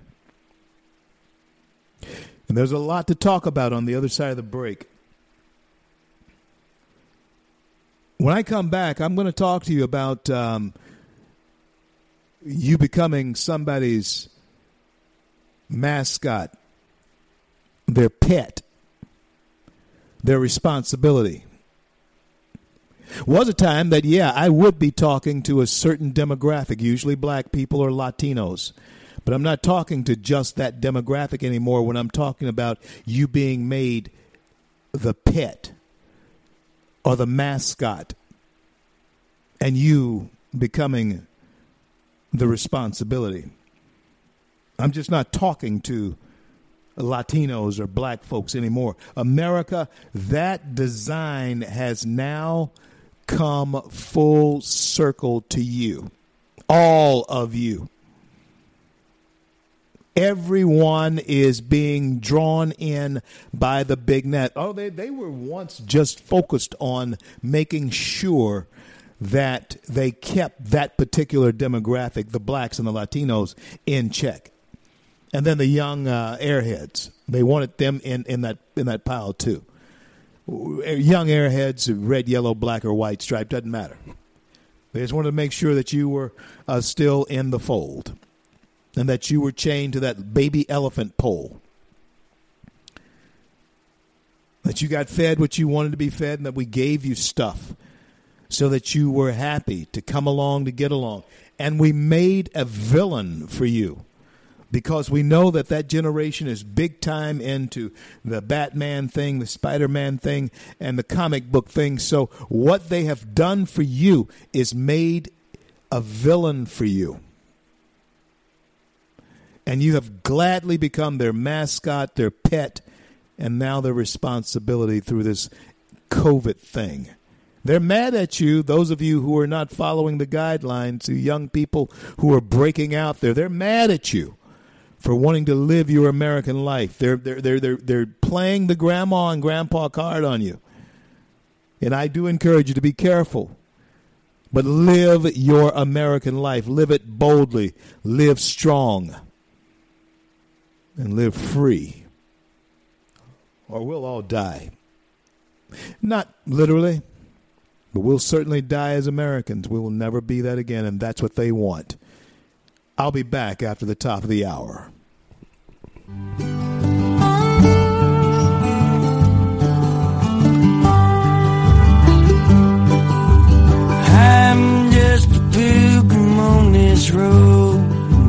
And there's a lot to talk about on the other side of the break. When I come back, I'm going to talk to you about um, you becoming somebody's mascot, their pet, their responsibility. Was a time that, yeah, I would be talking to a certain demographic, usually black people or Latinos. But I'm not talking to just that demographic anymore when I'm talking about you being made the pet or the mascot and you becoming the responsibility. I'm just not talking to Latinos or black folks anymore. America, that design has now come full circle to you. All of you. Everyone is being drawn in by the big net. Oh, they, they were once just focused on making sure that they kept that particular demographic, the blacks and the Latinos, in check. And then the young uh, airheads, they wanted them in, in that in that pile too. Young airheads, red, yellow, black, or white stripe doesn't matter. They just wanted to make sure that you were uh, still in the fold, and that you were chained to that baby elephant pole. That you got fed what you wanted to be fed, and that we gave you stuff so that you were happy to come along to get along. And we made a villain for you because we know that that generation is big time into the Batman thing, the Spider Man thing, and the comic book thing. So, what they have done for you is made a villain for you. And you have gladly become their mascot, their pet, and now their responsibility through this COVID thing. They're mad at you, those of you who are not following the guidelines, the young people who are breaking out there. They're mad at you for wanting to live your American life. They're, they're, they're, they're, they're playing the grandma and grandpa card on you. And I do encourage you to be careful. But live your American life. Live it boldly. Live strong. And live free. Or we'll all die. Not literally. But we'll certainly die as Americans. We will never be that again, and that's what they want. I'll be back after the top of the hour. I'm just a pilgrim on this road,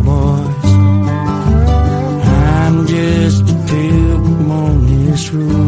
boys. I'm just a pilgrim on this road,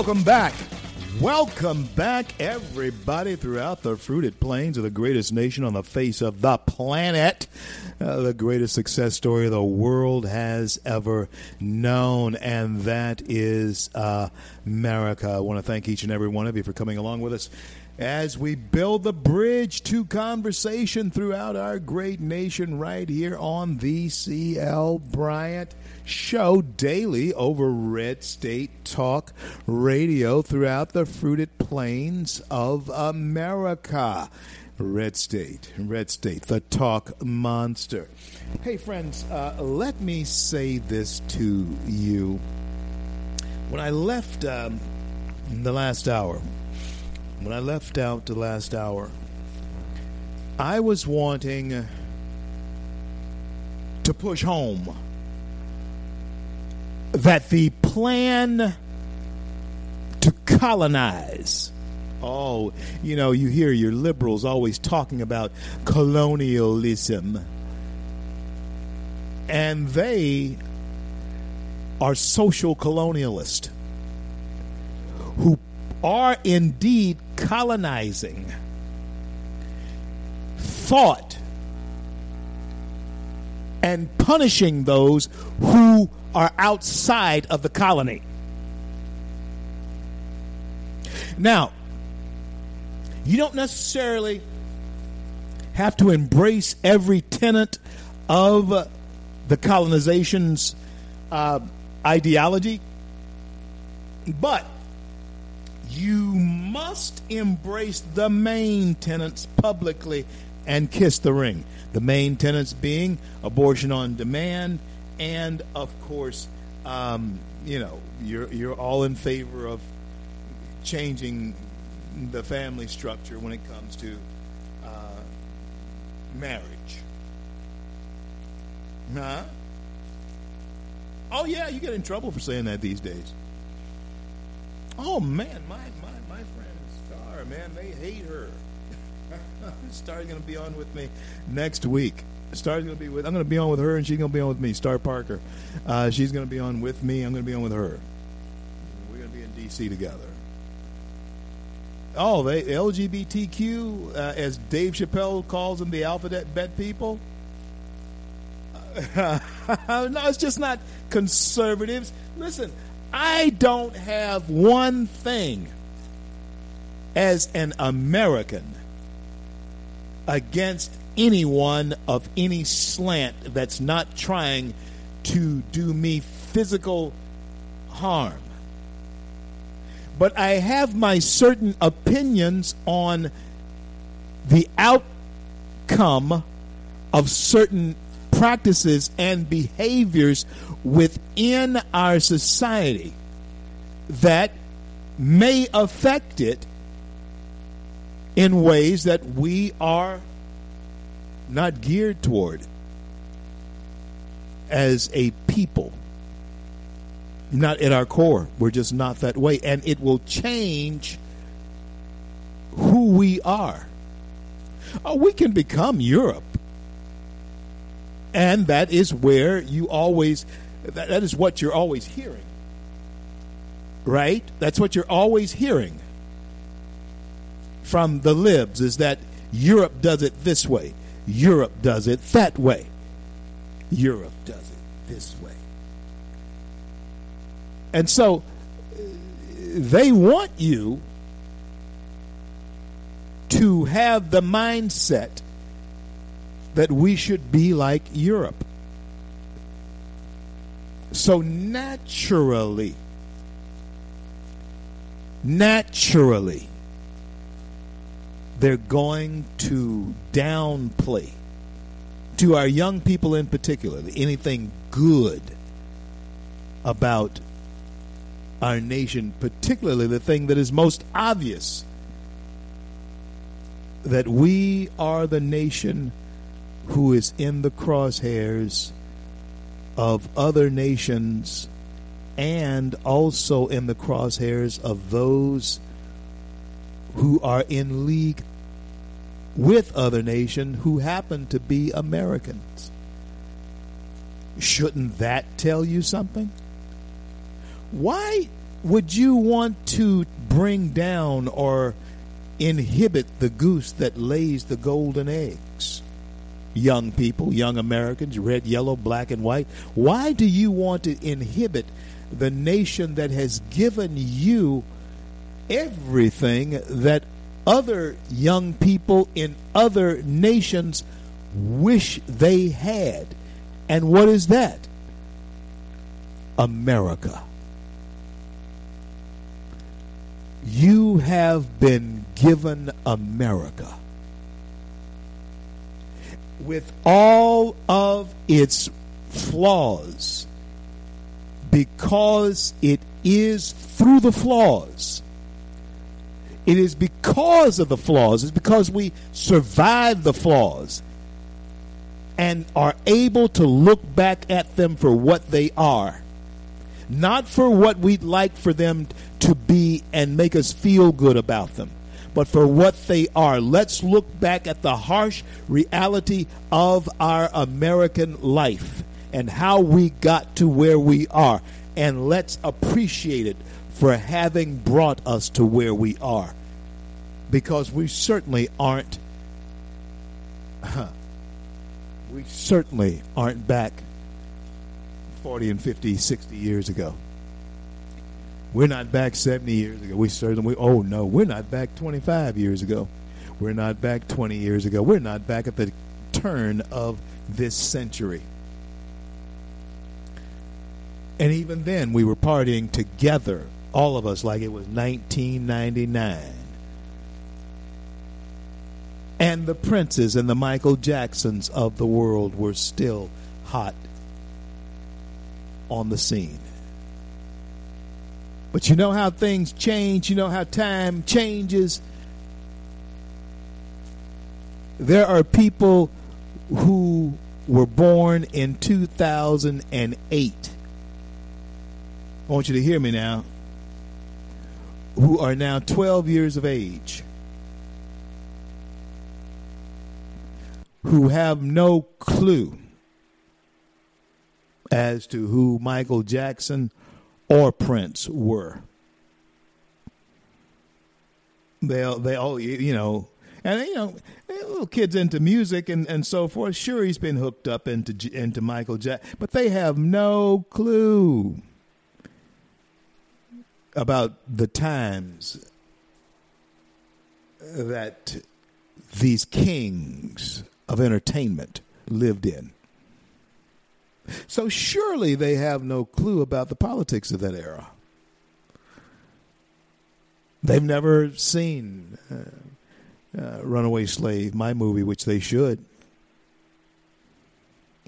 Welcome back. Welcome back, everybody, throughout the fruited plains of the greatest nation on the face of the planet. Uh, the greatest success story the world has ever known, and that is uh, America. I want to thank each and every one of you for coming along with us as we build the bridge to conversation throughout our great nation right here on the CL Bryant Show daily over Red State Talk Radio throughout the fruited plains of America. Red State, Red State, the talk monster. Hey, friends, uh, let me say this to you. When I left um, the last hour, when I left out the last hour, I was wanting to push home that the plan to colonize. Oh, you know, you hear your liberals always talking about colonialism. And they are social colonialists who are indeed colonizing thought and punishing those who are outside of the colony. Now, you don't necessarily have to embrace every tenet of the colonization's uh, ideology, but you must embrace the main tenets publicly and kiss the ring. The main tenets being abortion on demand, and of course, um, you know, you're you're all in favor of changing the family structure when it comes to uh, marriage. Huh? Oh yeah, you get in trouble for saying that these days. Oh man, my my my friend Star, man, they hate her. Star's gonna be on with me next week. Star's going to be with. I'm going to be on with her, and she's going to be on with me. Star Parker. Uh, she's going to be on with me. I'm going to be on with her. We're going to be in D.C. together. Oh, they LGBTQ, uh, as Dave Chappelle calls them, the alphabet bet people. no, it's just not conservatives. Listen, I don't have one thing as an American against anyone of any slant that's not trying to do me physical harm. But I have my certain opinions on the outcome of certain practices and behaviors within our society that may affect it in ways that we are not geared toward as a people. Not at our core. We're just not that way. And it will change who we are. Oh, we can become Europe. And that is where you always, that, that is what you're always hearing. Right? That's what you're always hearing from the libs is that Europe does it this way. Europe does it that way. Europe does it this way. And so uh, they want you to have the mindset that we should be like Europe. So naturally, naturally they're going to downplay to our young people in particular anything good about our nation, particularly the thing that is most obvious that we are the nation who is in the crosshairs of other nations and also in the crosshairs of those who are in league with other nations who happen to be Americans. Shouldn't that tell you something? Why would you want to bring down or inhibit the goose that lays the golden eggs? Young people, young Americans, red, yellow, black, and white. Why do you want to inhibit the nation that has given you everything that other young people in other nations wish they had? And what is that? America. You have been given America with all of its flaws because it is through the flaws. It is because of the flaws. It's because we survive the flaws and are able to look back at them for what they are. Not for what we'd like for them to be and make us feel good about them, but for what they are. Let's look back at the harsh reality of our American life and how we got to where we are. And let's appreciate it for having brought us to where we are. Because we certainly aren't, we certainly aren't back 40 and 50, 60 years ago. We're not back 70 years ago. We certainly, we, oh no, we're not back 25 years ago. We're not back 20 years ago. We're not back at the turn of this century. And even then, we were partying together, all of us, like it was 1999. And the Princes and the Michael Jacksons of the world were still hot on the scene. But you know how things change, you know how time changes. There are people who were born in 2008. I want you to hear me now. Who are now 12 years of age. Who have no clue as to who Michael Jackson or Prince were. They they all you know, and you know, little kids into music and, and so forth. Sure, he's been hooked up into into Michael Jackson, but they have no clue about the times that these kings of entertainment lived in. So surely they have no clue about the politics of that era. They've never seen uh, uh, Runaway Slave, my movie, which they should.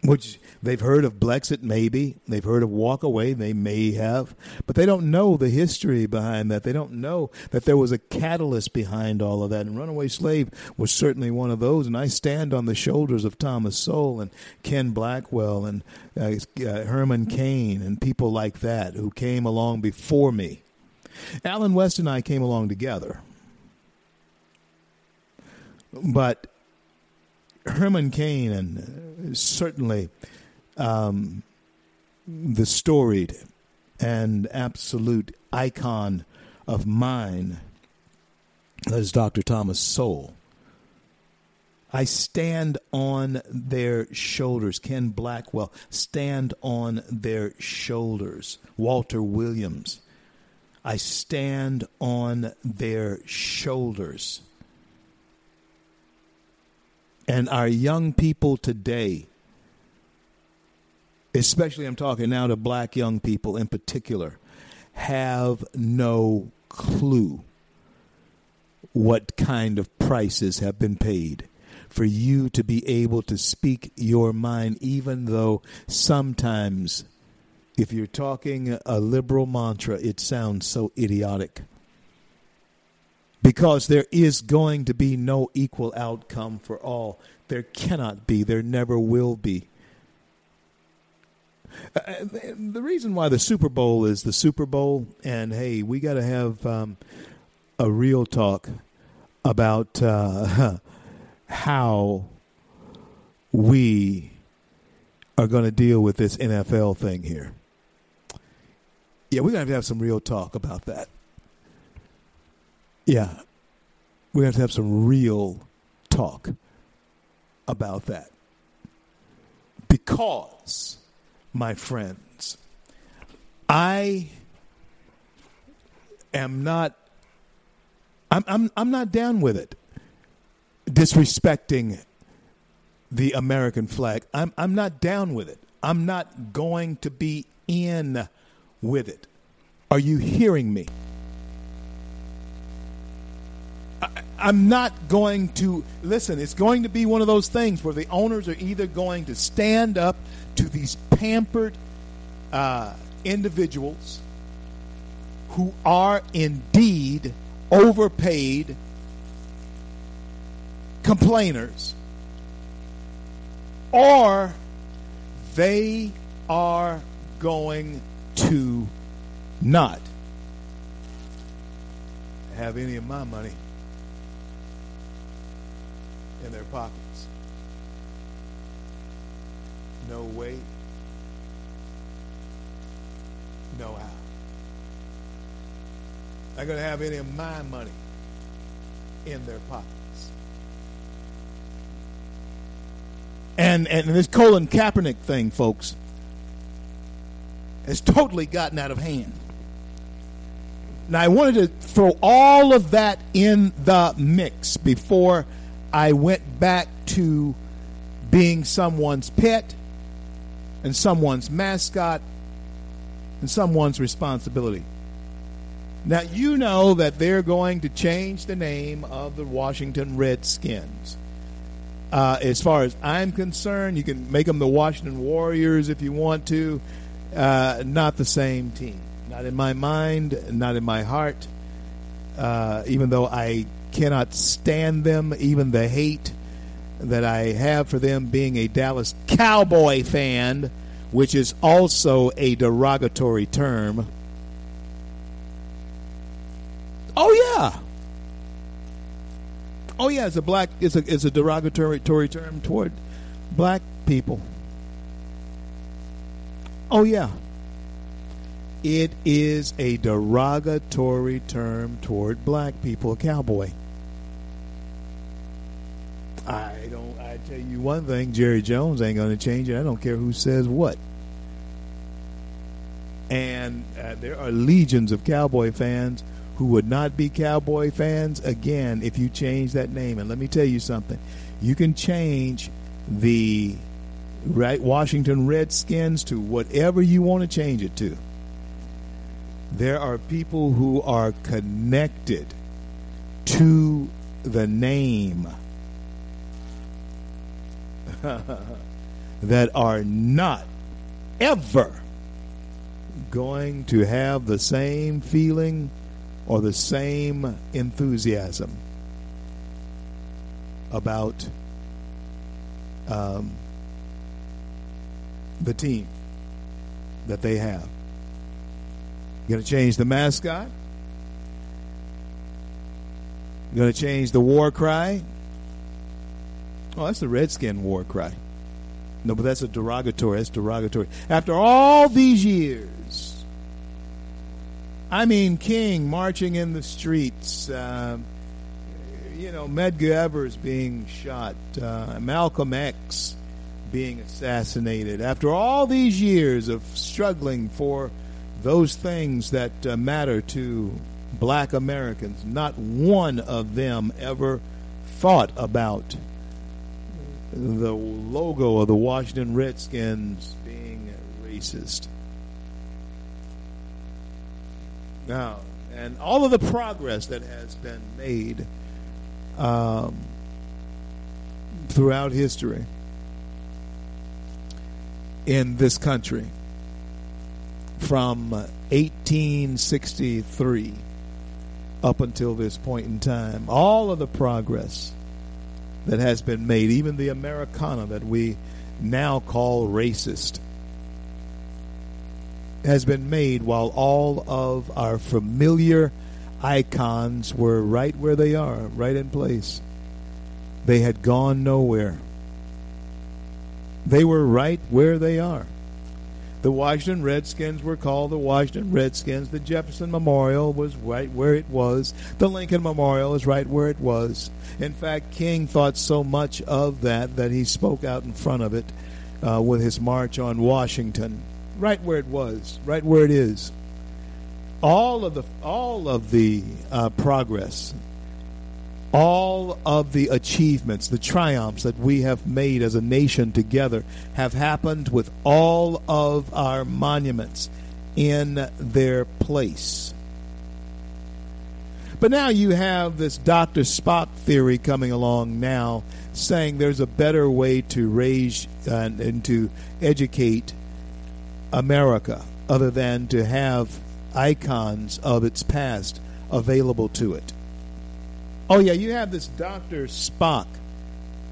Which they've heard of Blexit, maybe. They've heard of Walk Away, they may have. But they don't know the history behind that. They don't know that there was a catalyst behind all of that. And Runaway Slave was certainly one of those. And I stand on the shoulders of Thomas Sowell and Ken Blackwell and uh, uh, Herman Cain and people like that who came along before me. Allen West and I came along together. But Herman Cain and certainly um, the storied and absolute icon of mine is Dr. Thomas Sowell. I stand on their shoulders. Ken Blackwell, stand on their shoulders. Walter Williams, I stand on their shoulders. And our young people today, especially I'm talking now to black young people in particular, have no clue what kind of prices have been paid for you to be able to speak your mind, even though sometimes, if you're talking a liberal mantra, it sounds so idiotic. Because there is going to be no equal outcome for all. There cannot be, there never will be. Uh, the reason why the Super Bowl is the Super Bowl, and hey, we got to have um, a real talk about uh, how we are going to deal with this NFL thing here. Yeah, we're going to have to have some real talk about that. Yeah, to have to have some real talk about that. Because, my friends, I am not I'm I'm I'm not down with it. Disrespecting the American flag. I'm I'm not down with it. I'm not going to be in with it. Are you hearing me? I, I'm not going to listen. It's going to be one of those things where the owners are either going to stand up to these pampered uh, individuals who are indeed overpaid complainers, or they are going to not have any of my money in their pockets. No way. No how. They're going to have any of my money in their pockets. And and this Colin Kaepernick thing, folks, has totally gotten out of hand. Now I wanted to throw all of that in the mix before I went back to being someone's pet and someone's mascot and someone's responsibility. Now, you know that they're going to change the name of the Washington Redskins. Uh, as far as I'm concerned, you can make them the Washington Warriors if you want to. Uh, not the same team. Not in my mind, not in my heart. Uh, even though I cannot stand them, even the hate that I have for them being a Dallas Cowboy fan, which is also a derogatory term. Oh yeah. Oh yeah, it's a black it's a it's a derogatory term toward black people. Oh yeah. It is a derogatory term toward black people, a cowboy. I don't I tell you one thing, Jerry Jones ain't going to change it. I don't care who says what. And uh, there are legions of cowboy fans who would not be Cowboy fans again if you change that name. And let me tell you something you can change the right Washington Redskins to whatever you want to change it to. There are people who are connected to the name that are not ever going to have the same feeling or the same enthusiasm about um, the team that they have. You're going to change the mascot. You're going to change the war cry. Oh, that's the Redskin war cry. No, but that's a derogatory. That's derogatory. After all these years, I mean, King marching in the streets. Uh, you know, Medgar Evers being shot. Uh, Malcolm X being assassinated. After all these years of struggling for those things that uh, matter to black Americans, not one of them ever thought about the logo of the Washington Redskins being racist. Now, and all of the progress that has been made um, throughout history in this country from 1863 up until this point in time. All of the progress that has been made, even the Americana that we now call racist, has been made while all of our familiar icons were right where they are, right in place. They had gone nowhere. They were right where they are. The Washington Redskins were called the Washington Redskins. The Jefferson Memorial was right where it was. The Lincoln Memorial is right where it was. In fact, King thought so much of that that he spoke out in front of it uh, with his march on Washington, right where it was, right where it is. All of the all of the uh, progress all of the achievements, the triumphs that we have made as a nation together have happened with all of our monuments in their place. But now you have this Dr. Spock theory coming along now saying there's a better way to raise uh, and to educate America other than to have icons of its past available to it. Oh yeah, you have this Doctor Spock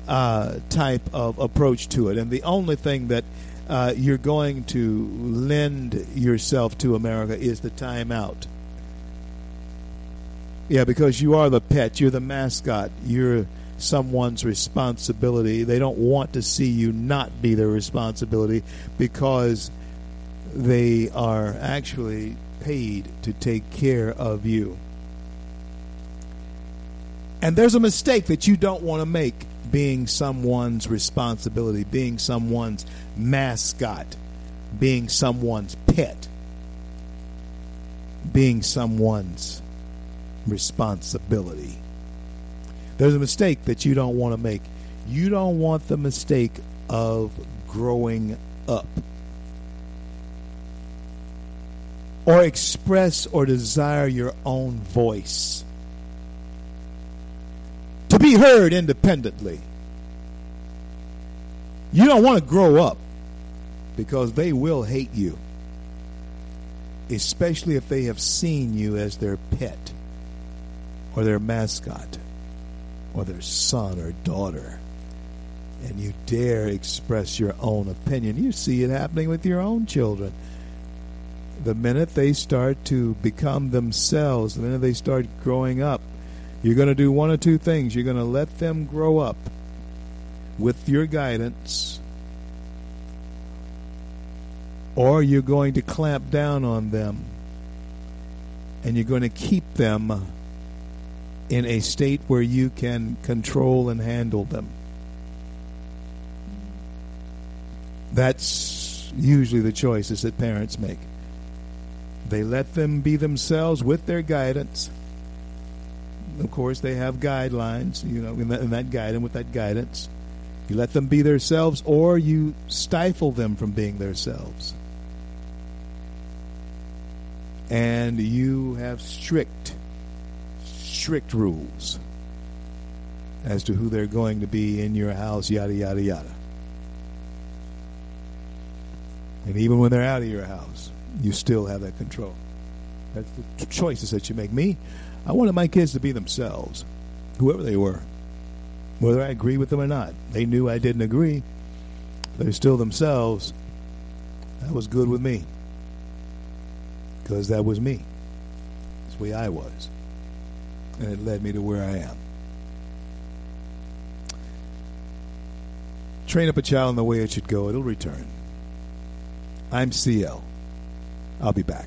uh, type of approach to it, and the only thing that uh, you're going to lend yourself to America is the timeout. Yeah, because you are the pet, you're the mascot, you're someone's responsibility. They don't want to see you not be their responsibility because they are actually paid to take care of you. And there's a mistake that you don't want to make being someone's responsibility, being someone's mascot, being someone's pet, being someone's responsibility. There's a mistake that you don't want to make. You don't want the mistake of growing up or express or desire your own voice to be heard independently. You don't want to grow up because they will hate you, especially if they have seen you as their pet or their mascot or their son or daughter. And you dare express your own opinion. You see it happening with your own children. The minute they start to become themselves, the minute they start growing up, you're going to do one or two things. You're going to let them grow up with your guidance, or you're going to clamp down on them and you're going to keep them in a state where you can control and handle them. That's usually the choices that parents make. They let them be themselves with their guidance of course, they have guidelines, you know, in that, in that guidance, with that guidance. You let them be themselves or you stifle them from being themselves. And you have strict, strict rules as to who they're going to be in your house, yada, yada, yada. And even when they're out of your house, you still have that control. That's the choices that you make. Me, I wanted my kids to be themselves, whoever they were, whether I agree with them or not. They knew I didn't agree. They're still themselves. That was good with me because that was me. That's the way I was. And it led me to where I am. Train up a child in the way it should go, it'll return. I'm CL. I'll be back.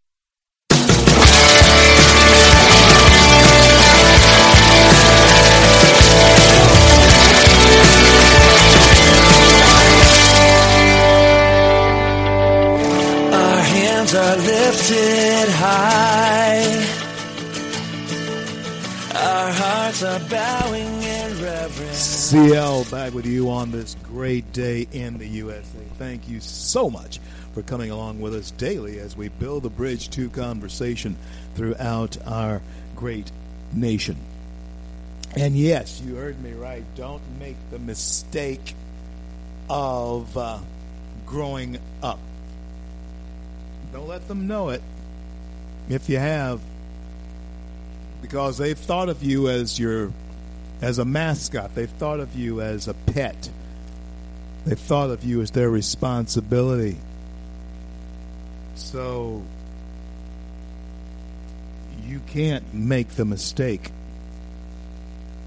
Lifted high. Our hearts are bowing in reverence. CL back with you on this great day in the USA. Thank you so much for coming along with us daily as we build the bridge to conversation throughout our great nation. And yes, you heard me right. Don't make the mistake of uh, growing up. Don't let them know it if you have, because they've thought of you as your as a mascot. They've thought of you as a pet. They've thought of you as their responsibility. So you can't make the mistake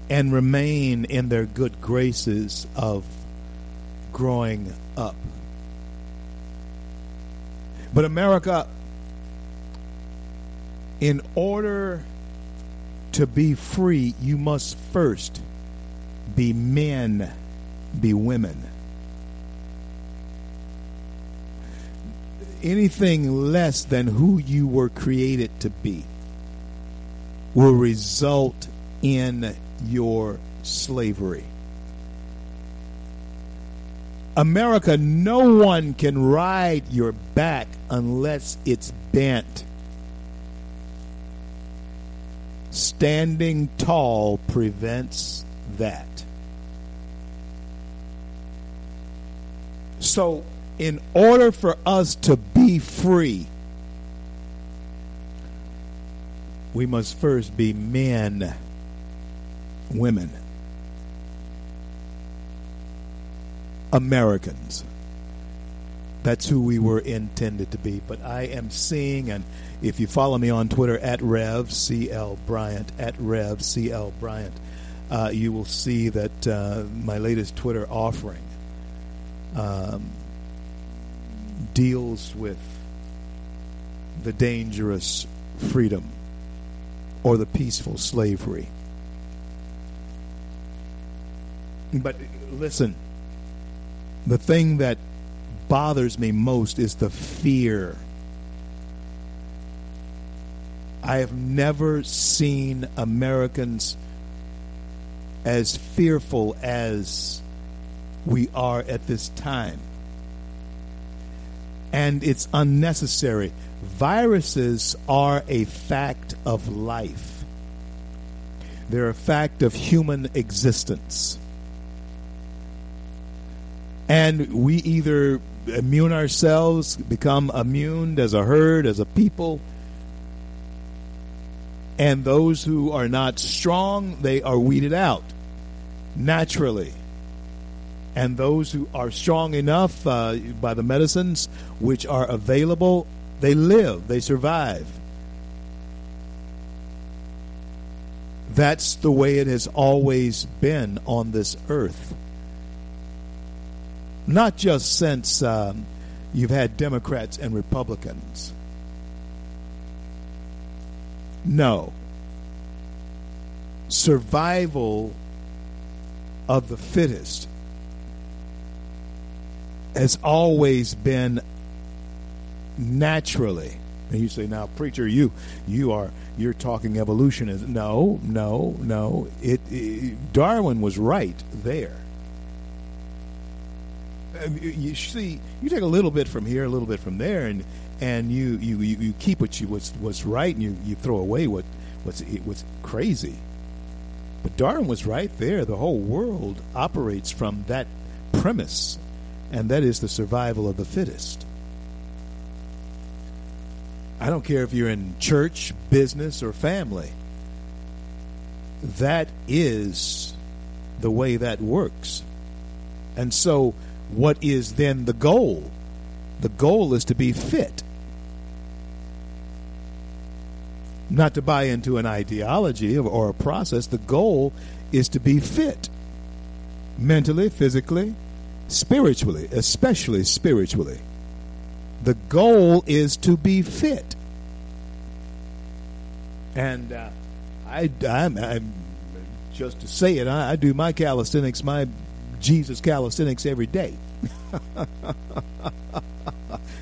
and remain in their good graces of growing up. But America, in order to be free, you must first be men, be women. Anything less than who you were created to be will result in your slavery. America, no one can ride your back unless it's bent. Standing tall prevents that. So, in order for us to be free, we must first be men, women, Americans. That's who we were intended to be. But I am seeing, and if you follow me on Twitter at Rev CL Bryant at Rev CL Bryant, uh, you will see that uh, my latest Twitter offering um, deals with the dangerous freedom or the peaceful slavery. But listen, the thing that bothers me most is the fear. I have never seen Americans as fearful as we are at this time. And it's unnecessary. Viruses are a fact of life, they're a fact of human existence. And we either immune ourselves, become immune as a herd, as a people, and those who are not strong, they are weeded out naturally. And those who are strong enough uh, by the medicines which are available, they live, they survive. That's the way it has always been on this earth. Not just since um, you've had Democrats and Republicans. No. Survival of the fittest has always been naturally. And you say, now, preacher, you you are you're talking evolutionism. No, no, no. It, it Darwin was right there. Um, you- see, you take a little bit from here, a little bit from there, and and you you, you, you keep what you what's what's right, and you, you throw away what what's what's crazy. But Darwin was right there. The whole world operates from that premise, and that is the survival of the fittest. I don't care if you're in church, business, or family. That is the way that works. And so, what is then the goal? The goal is to be fit. Not to buy into an ideology or a process. The goal is to be fit mentally, physically, spiritually, especially spiritually. The goal is to be fit. And uh, I, I'm, I'm, just to say it, I, I do my calisthenics, my Jesus calisthenics every day.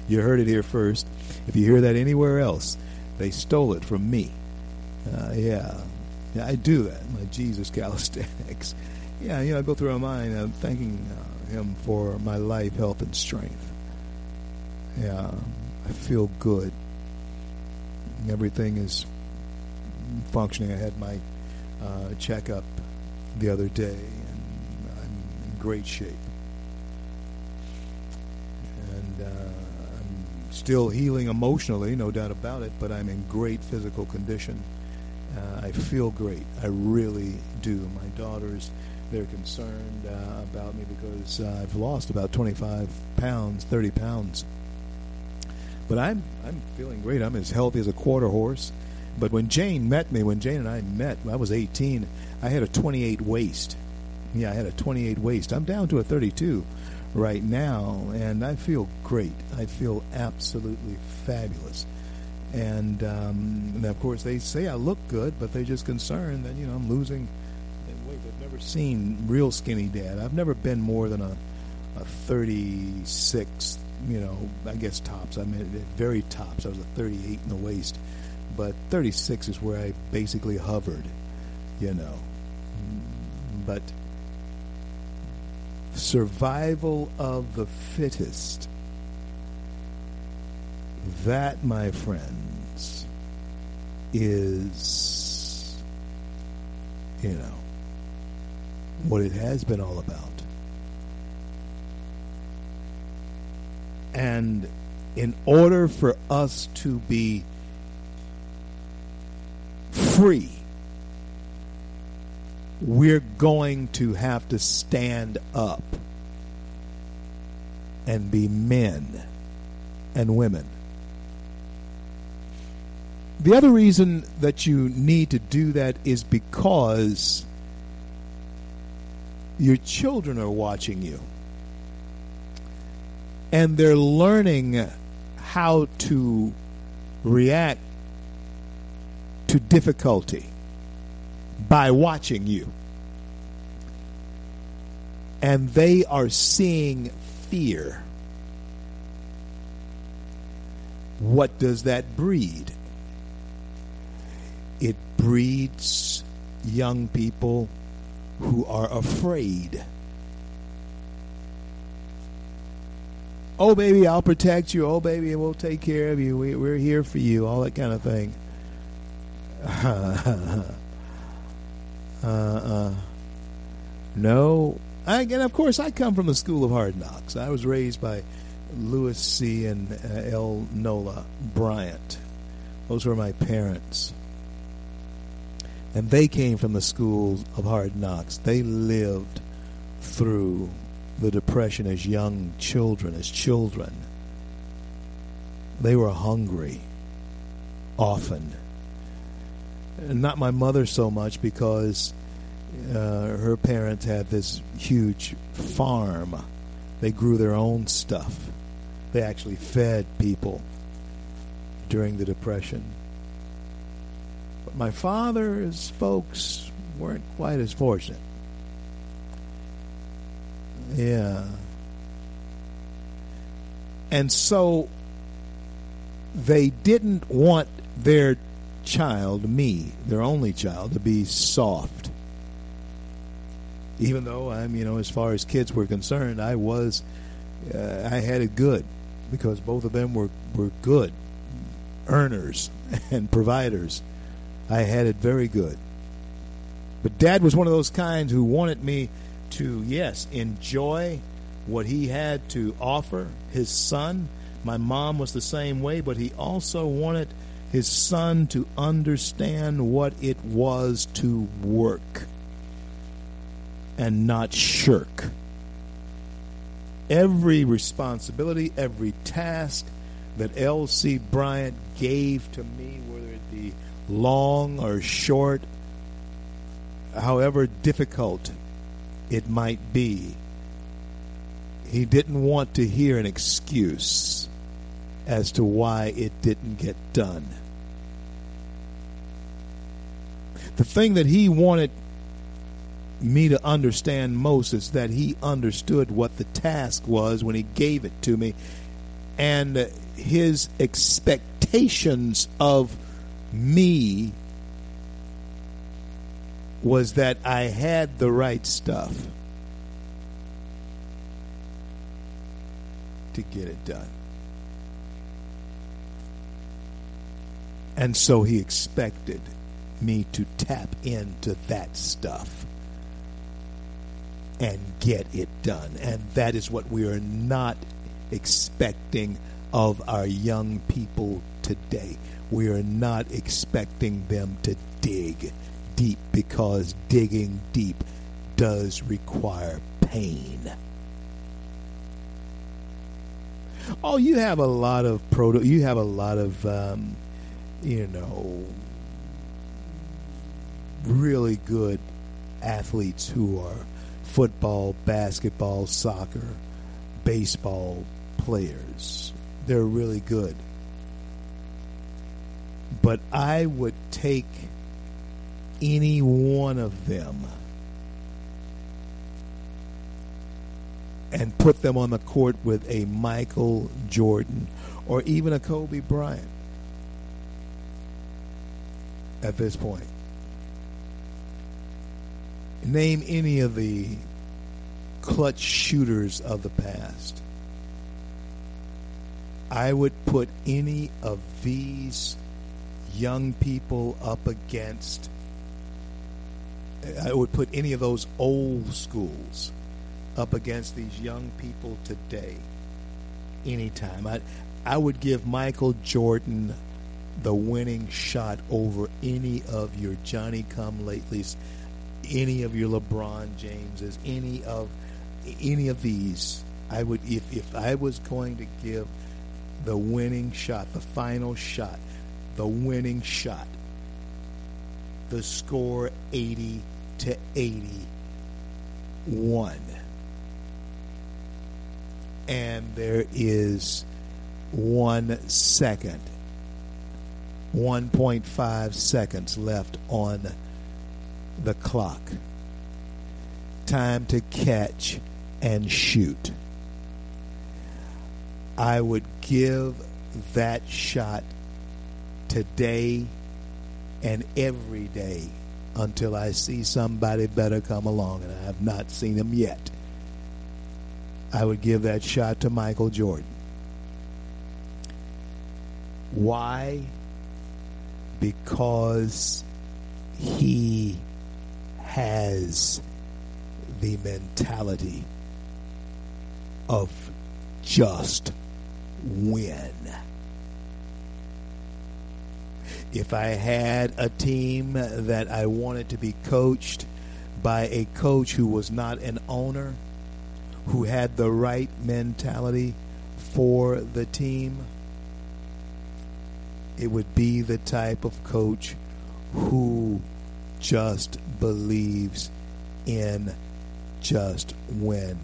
you heard it here first. If you hear that anywhere else, they stole it from me. Uh, yeah. yeah, I do that. My Jesus calisthenics. Yeah, you know, I go through my mind uh, thanking uh, Him for my life, health, and strength. Yeah, I feel good. Everything is functioning. I had my uh, checkup the other day, great shape. And uh, I'm still healing emotionally, no doubt about it, but I'm in great physical condition. Uh, I feel great. I really do. My daughters, they're concerned uh, about me because I've lost about 25 pounds, 30 pounds. But I'm I'm feeling great. I'm as healthy as a quarter horse. But when Jane met me, when Jane and I met, I was 18. I had a 28 waist. Yeah, I had a 28 waist. I'm down to a 32 right now, and I feel great. I feel absolutely fabulous. And, um, and of course, they say I look good, but they're just concerned that you know I'm losing weight. They've never seen real skinny dad. I've never been more than a, a 36. You know, I guess tops. I mean, at very tops. I was a 38 in the waist but 36 is where I basically hovered, you know. But survival of the fittest, that, my friends, is, you know, what it has been all about. And in order for us to be free, we're going to have to stand up and be men and women. The other reason that you need to do that is because your children are watching you and they're learning how to react to difficulty by watching you. And they are seeing fear. What does that breed? It breeds young people who are afraid. Oh, baby, I'll protect you. Oh, baby, we'll take care of you. We, are here for you. All that kind of thing. uh, uh, no. I, and of course, I come from the school of hard knocks. I was raised by Lewis C. and uh, L. Nola Bryant. Those were my parents. And they came from the school of hard knocks. They lived through the Depression as young children, as children. They were hungry often not my mother so much because uh, her parents had this huge farm. They grew their own stuff. They actually fed people during the Depression. But my father's folks weren't quite as fortunate. Yeah. And so they didn't want their child, me, their only child, to be soft. Even though I'm, you know, as far as kids were concerned, I was, uh, I had it good because both of them were, were good earners and providers. I had it very good. But dad was one of those kinds who wanted me to, yes, enjoy what he had to offer his son. My mom was the same way, but he also wanted his son to understand what it was to work. and not shirk. Every responsibility, every task that L.C. Bryant gave to me, whether it be long or short, however difficult it might be, he didn't want to hear an excuse as to why it didn't get done. The thing that he wanted me to understand most is that he understood what the task was when he gave it to me and his expectations of me was that I had the right stuff to get it done. And so he expected me to tap into that stuff and get it done. And that is what we are not expecting of our young people today. We are not expecting them to dig deep because digging deep does require pain. Oh, you have a lot of proto. You have a lot of, um, you know, really good athletes who are football, basketball, soccer, baseball players. They're really good. But I would take any one of them and put them on the court with a Michael Jordan or even a Kobe Bryant at this point. Name any of the clutch shooters of the past. I would put any of these young people up against I would put any of those old schools up against these young people today anytime. I I would give Michael Jordan the winning shot over any of your Johnny come latelys, any of your LeBron Jameses, any of any of these. I would if if I was going to give the winning shot, the final shot, the winning shot, the score 80 to 81. And there is one second, 1.5 seconds left on the clock. Time to catch and shoot. I would give that shot today and every day until I see somebody better come along, and I have not seen him yet. I would give that shot to Michael Jordan. Why? Because he has the mentality of just win. If I had a team that I wanted to be coached by a coach who was not an owner, who had the right mentality for the team, it would be the type of coach who just believes in just win.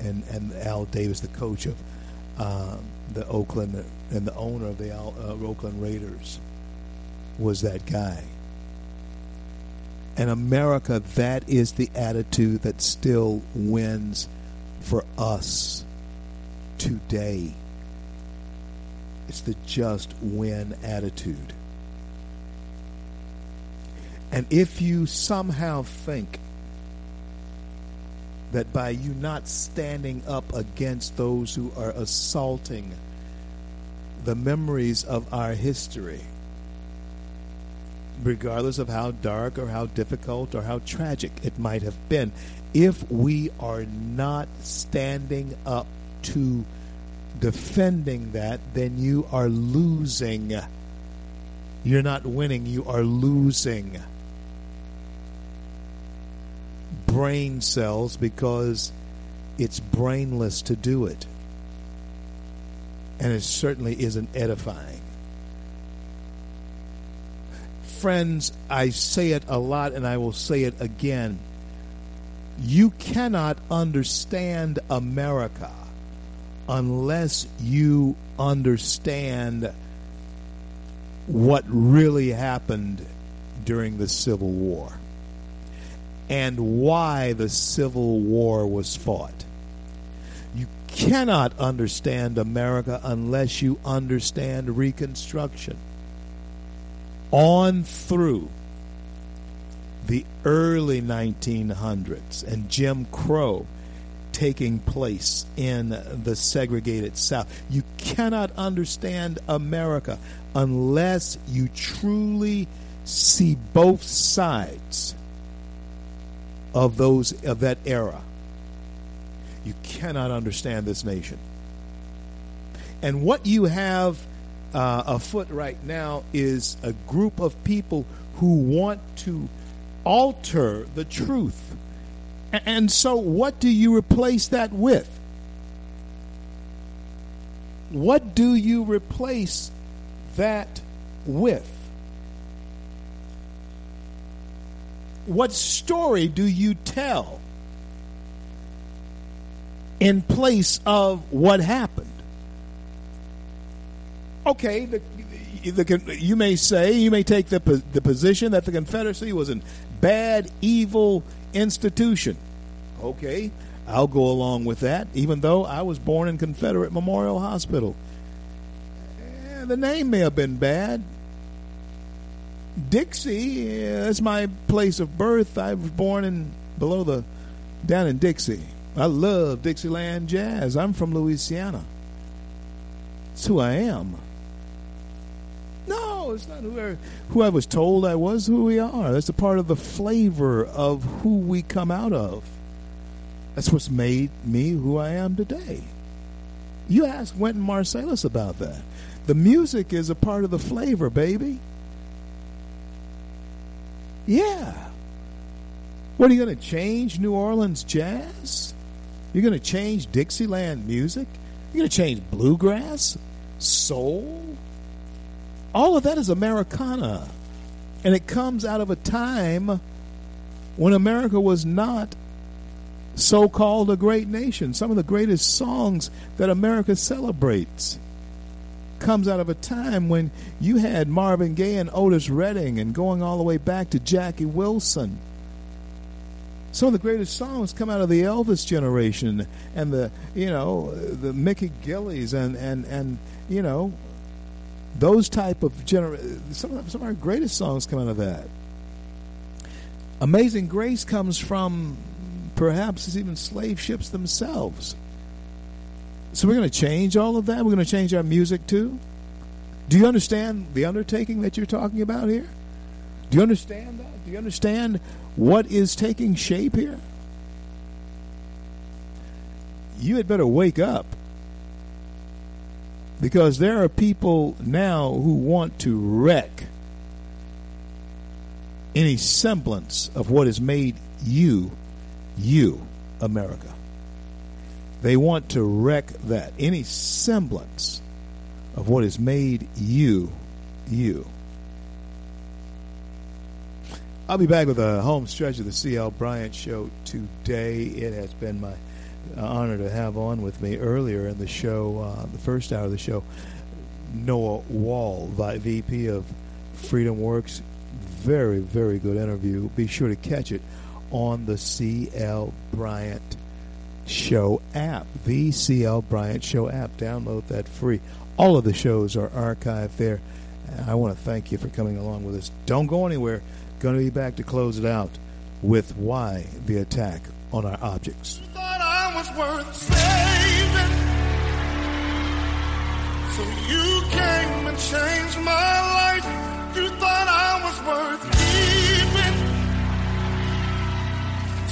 And and Al Davis, the coach of um, the Oakland and the owner of the uh, Oakland Raiders, was that guy. In America, that is the attitude that still wins for us today. It's the just win attitude. And if you somehow think that by you not standing up against those who are assaulting the memories of our history, regardless of how dark or how difficult or how tragic it might have been, if we are not standing up to defending that, then you are losing. You're not winning, you are losing. Brain cells because it's brainless to do it. And it certainly isn't edifying. Friends, I say it a lot and I will say it again. You cannot understand America unless you understand what really happened during the Civil War and why the Civil War was fought. You cannot understand America unless you understand Reconstruction. On through the early 1900s and Jim Crow taking place in the segregated South. You cannot understand America unless you truly see both sides of those of that era. You cannot understand this nation. And what you have uh, afoot right now is a group of people who want to alter the truth. And so, what do you replace that with? What do you replace that with? What story do you tell in place of what happened? Okay, the, the, you may say, you may take the, the position that the Confederacy was a bad, evil institution. Okay, I'll go along with that, even though I was born in Confederate Memorial Hospital. Eh, the name may have been bad. Dixie, that's my place of birth. I was born in below the down in Dixie. I love Dixieland jazz. I'm from Louisiana. It's who I am. No, it's not who I, who I was told I was, who we are. That's a part of the flavor of who we come out of. That's what's made me who I am today. You ask Wynton Marsalis about that. The music is a part of the flavor, baby. Yeah. What are you going to change New Orleans jazz? You're going to change Dixieland music? You're going to change bluegrass, soul? All of that is Americana. And it comes out of a time when America was not so called a great nation. Some of the greatest songs that America celebrates comes out of a time when you had Marvin Gaye and Otis Redding and going all the way back to Jackie Wilson. Some of the greatest songs come out of the Elvis generation and the you know the Mickey Gilleys and and and you know those type of gener- some of, some of our greatest songs come out of that. Amazing Grace comes from perhaps even slave ships themselves. So we're going to change all of that. We're going to change our music too. Do you understand the undertaking that you're talking about here? Do you understand that? Do you understand what is taking shape here? You had better wake up because there are people now who want to wreck any semblance of what has made you you, America. They want to wreck that, any semblance of what has made you, you. I'll be back with a home stretch of the C.L. Bryant Show today. It has been my honor to have on with me earlier in the show, uh, the first hour of the show, Noah Wall, VP of Freedom Works. Very, very good interview. Be sure to catch it on the CL Bryant Show app, the CL Bryant Show app. Download that free. All of the shows are archived there. I want to thank you for coming along with us. Don't go anywhere. Going to be back to close it out with why the attack on our objects. Thought I was worth saving. So you came and changed my life. You thought I was worth keeping.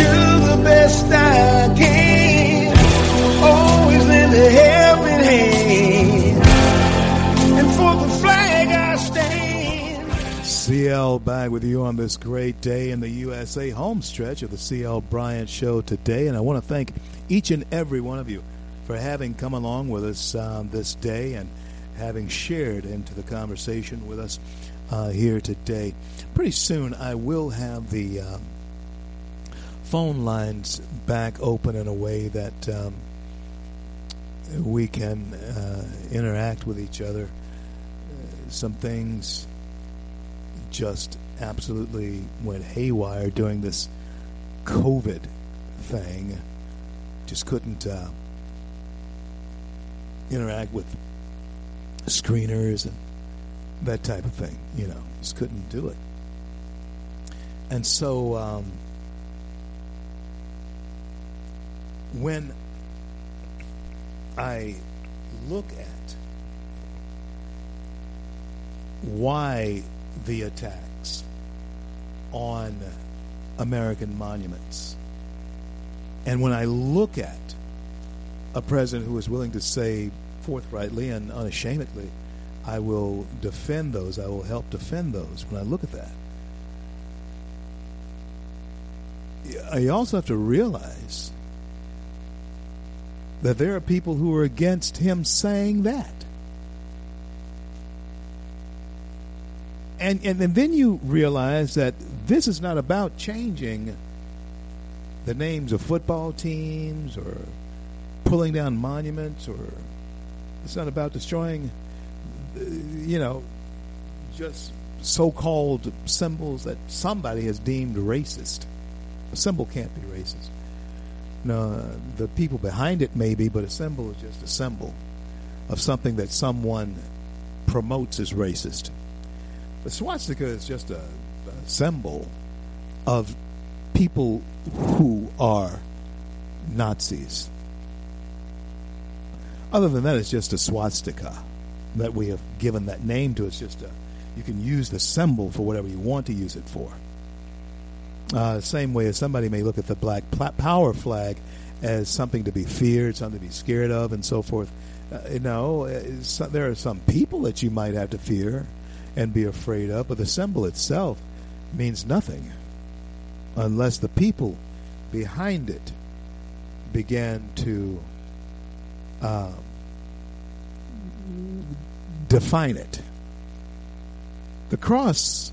Do the best I can. Always helping hand. And for the flag I stand. CL back with you on this great day in the USA home stretch of the CL Bryant Show today. And I want to thank each and every one of you for having come along with us um, this day and having shared into the conversation with us uh, here today. Pretty soon, I will have the um, phone lines back open in a way that um, we can uh, interact with each other. Uh, some things just absolutely went haywire during this COVID thing. Just couldn't uh, interact with screeners and that type of thing. You know, just couldn't do it. And so um, when I look at why the attacks on American monuments, and when I look at a president who is willing to say forthrightly and unashamedly, I will defend those, I will help defend those, when I look at that, you also have to realize that there are people who are against him saying that. And, and, and then you realize that this is not about changing the names of football teams or pulling down monuments or it's not about destroying, you know, just so called symbols that somebody has deemed racist. A symbol can't be racist. No, the people behind it maybe, but a symbol is just a symbol of something that someone promotes as racist. The swastika is just a, a symbol of people who are Nazis. Other than that, it's just a swastika that we have given that name to. It's just a, you can use the symbol for whatever you want to use it for. Uh, same way as somebody may look at the Black Power flag as something to be feared, something to be scared of, and so forth. Uh, no, uh, there are some people that you might have to fear and be afraid of, but the symbol itself means nothing unless the people behind it began to uh, define it. The cross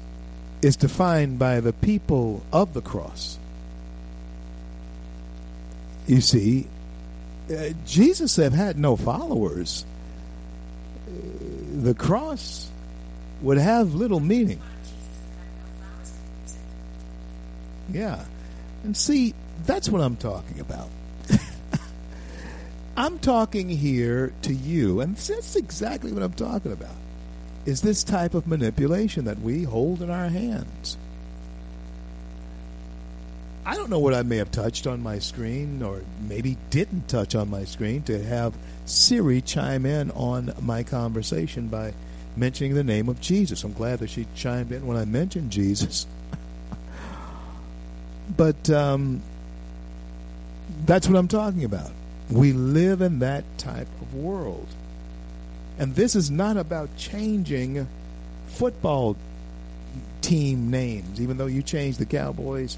is defined by the people of the cross. You see, uh, Jesus had had no followers. Uh, the cross would have little meaning. Yeah. And see, that's what I'm talking about. I'm talking here to you, and that's exactly what I'm talking about is this type of manipulation that we hold in our hands. I don't know what I may have touched on my screen or maybe didn't touch on my screen to have Siri chime in on my conversation by mentioning the name of Jesus. I'm glad that she chimed in when I mentioned Jesus. but um, that's what I'm talking about. We live in that type of world. And this is not about changing football team names. Even though you change the Cowboys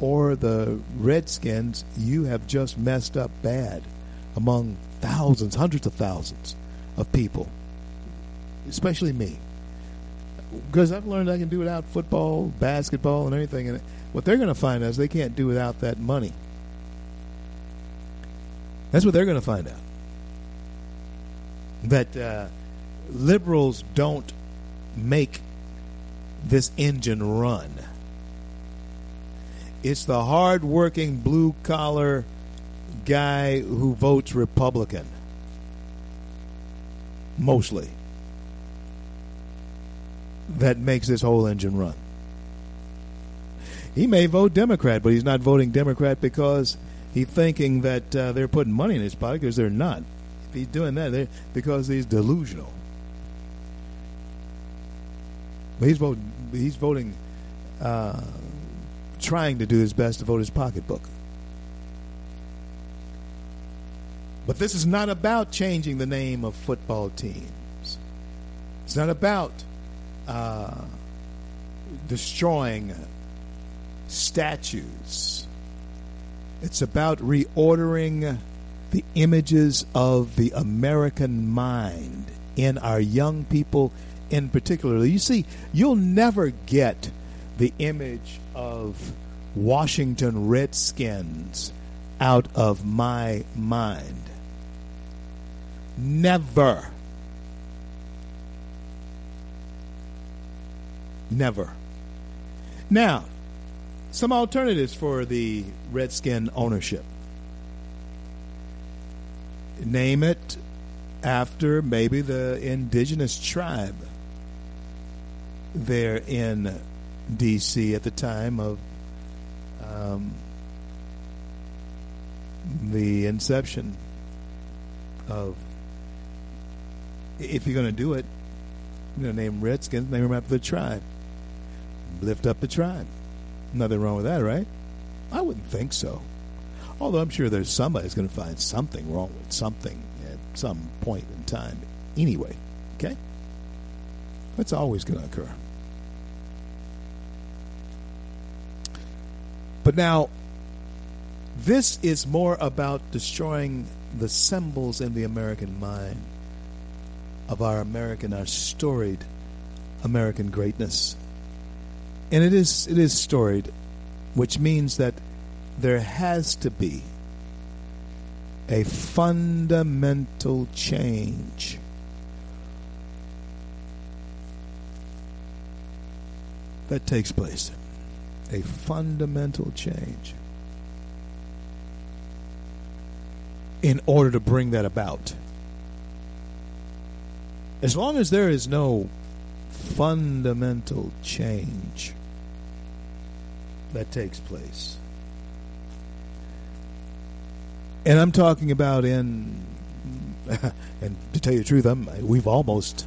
or the Redskins, you have just messed up bad among thousands, hundreds of thousands of people, especially me. Because I've learned I can do without football, basketball, and everything. And what they're going to find out is they can't do without that money. That's what they're going to find out. That uh, liberals don't make this engine run. It's the hard-working blue-collar guy who votes Republican, mostly, that makes this whole engine run. He may vote Democrat, but he's not voting Democrat because he's thinking that uh, they're putting money in his pocket because they're not. He's doing that, because he's delusional. But he's voting. He's voting, uh, trying to do his best to vote his pocketbook. But this is not about changing the name of football teams. It's not about uh, destroying statues. It's about reordering the images of the American mind in our young people in particular. You see, you'll never get the image of Washington Redskins out of my mind. Never. Never. Now, some alternatives for the Redskin ownership. Name it after maybe the indigenous tribe there in D.C. at the time of um, the inception of. If you're going to do it, you know, name Redskins, name them after the tribe. Lift up the tribe. Nothing wrong with that, right? I wouldn't think so. Although I'm sure there's somebody's going to find something wrong with something at some point in time. Anyway, okay? That's always going to occur. But now, this is more about destroying the symbols in the American mind of our American, our storied American greatness. And it is it is storied, which means that there has to be a fundamental change. That takes place. A fundamental change. In order to bring that about. As long as there is no fundamental change that takes place. And I'm talking about in, and to tell you the truth, I'm, we've almost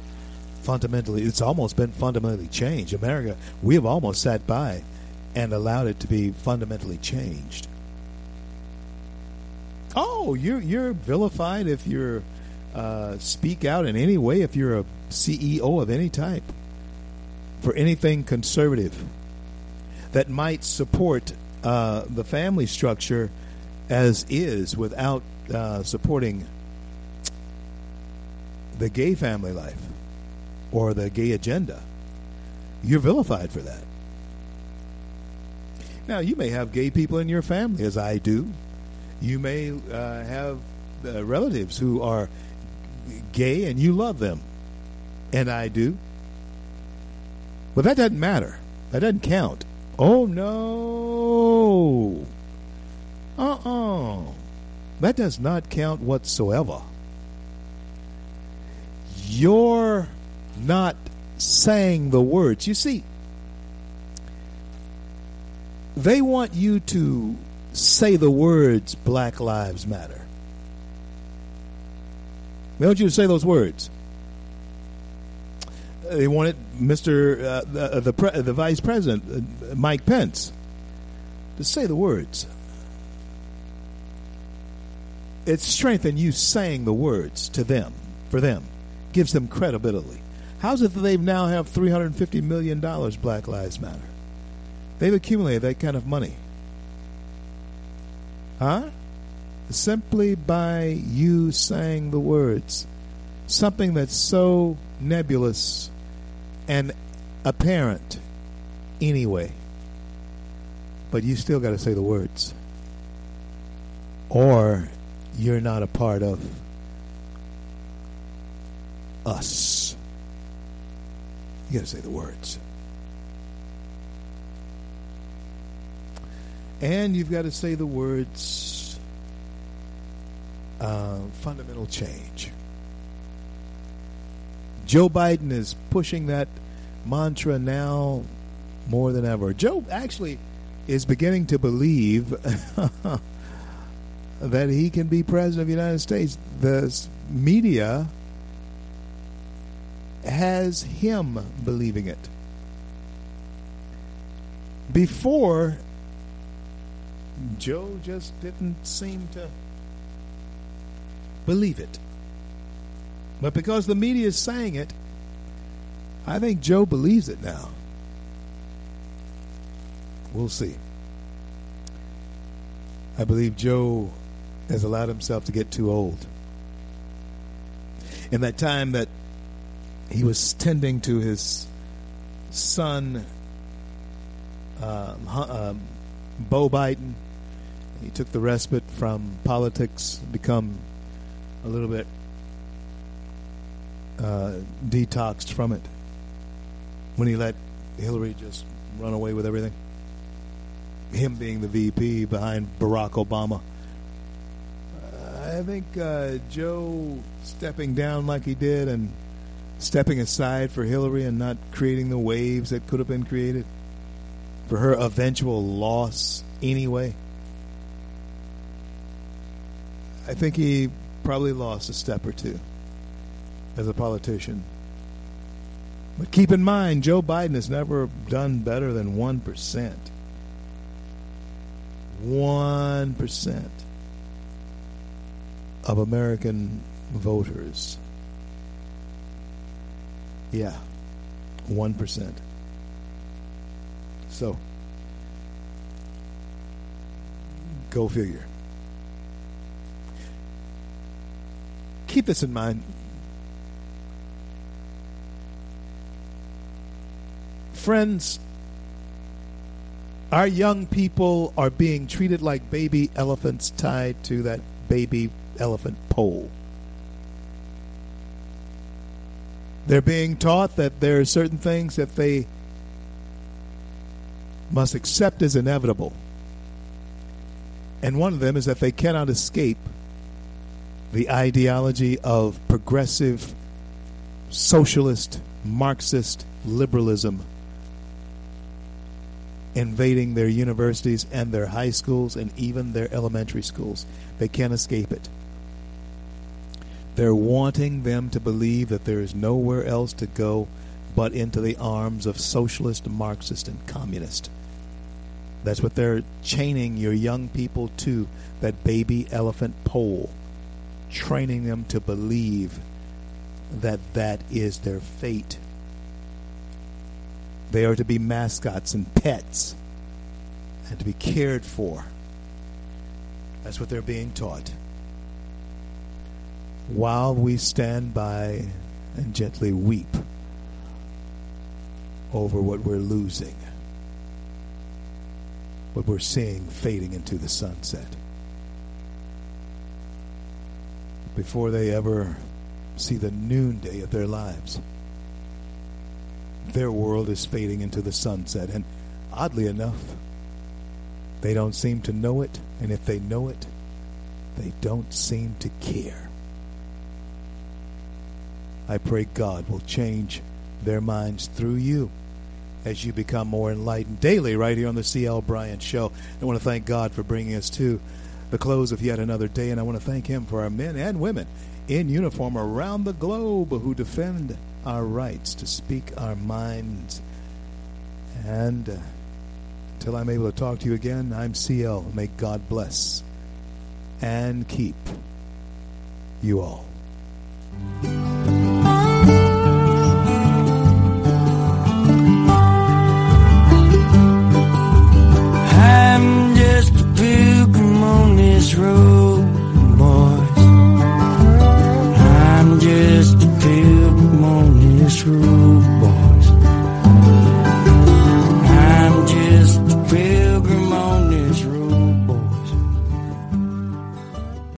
fundamentally, it's almost been fundamentally changed. America, we have almost sat by and allowed it to be fundamentally changed. Oh, you're you're vilified if you're uh, speak out in any way if you're a CEO of any type for anything conservative that might support uh, the family structure as is without uh, supporting the gay family life or the gay agenda. You're vilified for that. Now, you may have gay people in your family, as I do. You may uh, have uh, relatives who are gay and you love them, and I do. But that doesn't matter. That doesn't count. Oh, no. Uh uh That does not count whatsoever. You're not saying the words. You see, they want you to say the words Black Lives Matter. They want you to say those words. They wanted Mr. Uh, the the, pre- the Vice President uh, Mike Pence to say the words. It's strength in you saying the words to them for them gives them credibility. How's it that they now have three hundred fifty million dollars? Black Lives Matter. They've accumulated that kind of money. Huh? Simply by you saying the words. Something that's so nebulous and apparent anyway. But you still got to say the words. Or you're not a part of us. You got to say the words. And you've got to say the words uh, fundamental change. Joe Biden is pushing that mantra now more than ever. Joe actually is beginning to believe that he can be president of the United States. The media has him believing it. Before, Joe just didn't seem to believe it. But because the media is saying it, I think Joe believes it now. We'll see. I believe Joe has allowed himself to get too old. In that time that he was tending to his son, um, um, Beau Biden, he took the respite from politics, become a little bit uh, detoxed from it when he let Hillary just run away with everything. Him being the VP behind Barack Obama. I think uh, Joe stepping down like he did and stepping aside for Hillary and not creating the waves that could have been created for her eventual loss anyway. I think he probably lost a step or two as a politician. But keep in mind, Joe Biden has never done better than 1%. 1% of American voters. Yeah, 1%. So, go figure. Keep this in mind. Friends, our young people are being treated like baby elephants tied to that baby elephant pole. They're being taught that there are certain things that they must accept as inevitable. And one of them is that they cannot escape the ideology of progressive, socialist, Marxist liberalism invading their universities and their high schools and even their elementary schools. They can't escape it. They're wanting them to believe that there is nowhere else to go but into the arms of socialist, Marxist, and communist. That's what they're chaining your young people to, that baby elephant pole, training them to believe that that is their fate. They are to be mascots and pets and to be cared for. That's what they're being taught. While we stand by and gently weep over what we're losing, what we're seeing fading into the sunset. Before they ever see the noonday of their lives their world is fading into the sunset. And oddly enough, they don't seem to know it. And if they know it, they don't seem to care. I pray God will change their minds through you as you become more enlightened daily right here on the C.L. Bryant Show. I want to thank God for bringing us to the close of yet another day, and I want to thank Him for our men and women in uniform around the globe who defend our rights to speak our minds. And uh, until I'm able to talk to you again, I'm CL. May God bless and keep you all. these rumors. I'm just a pimp on this road.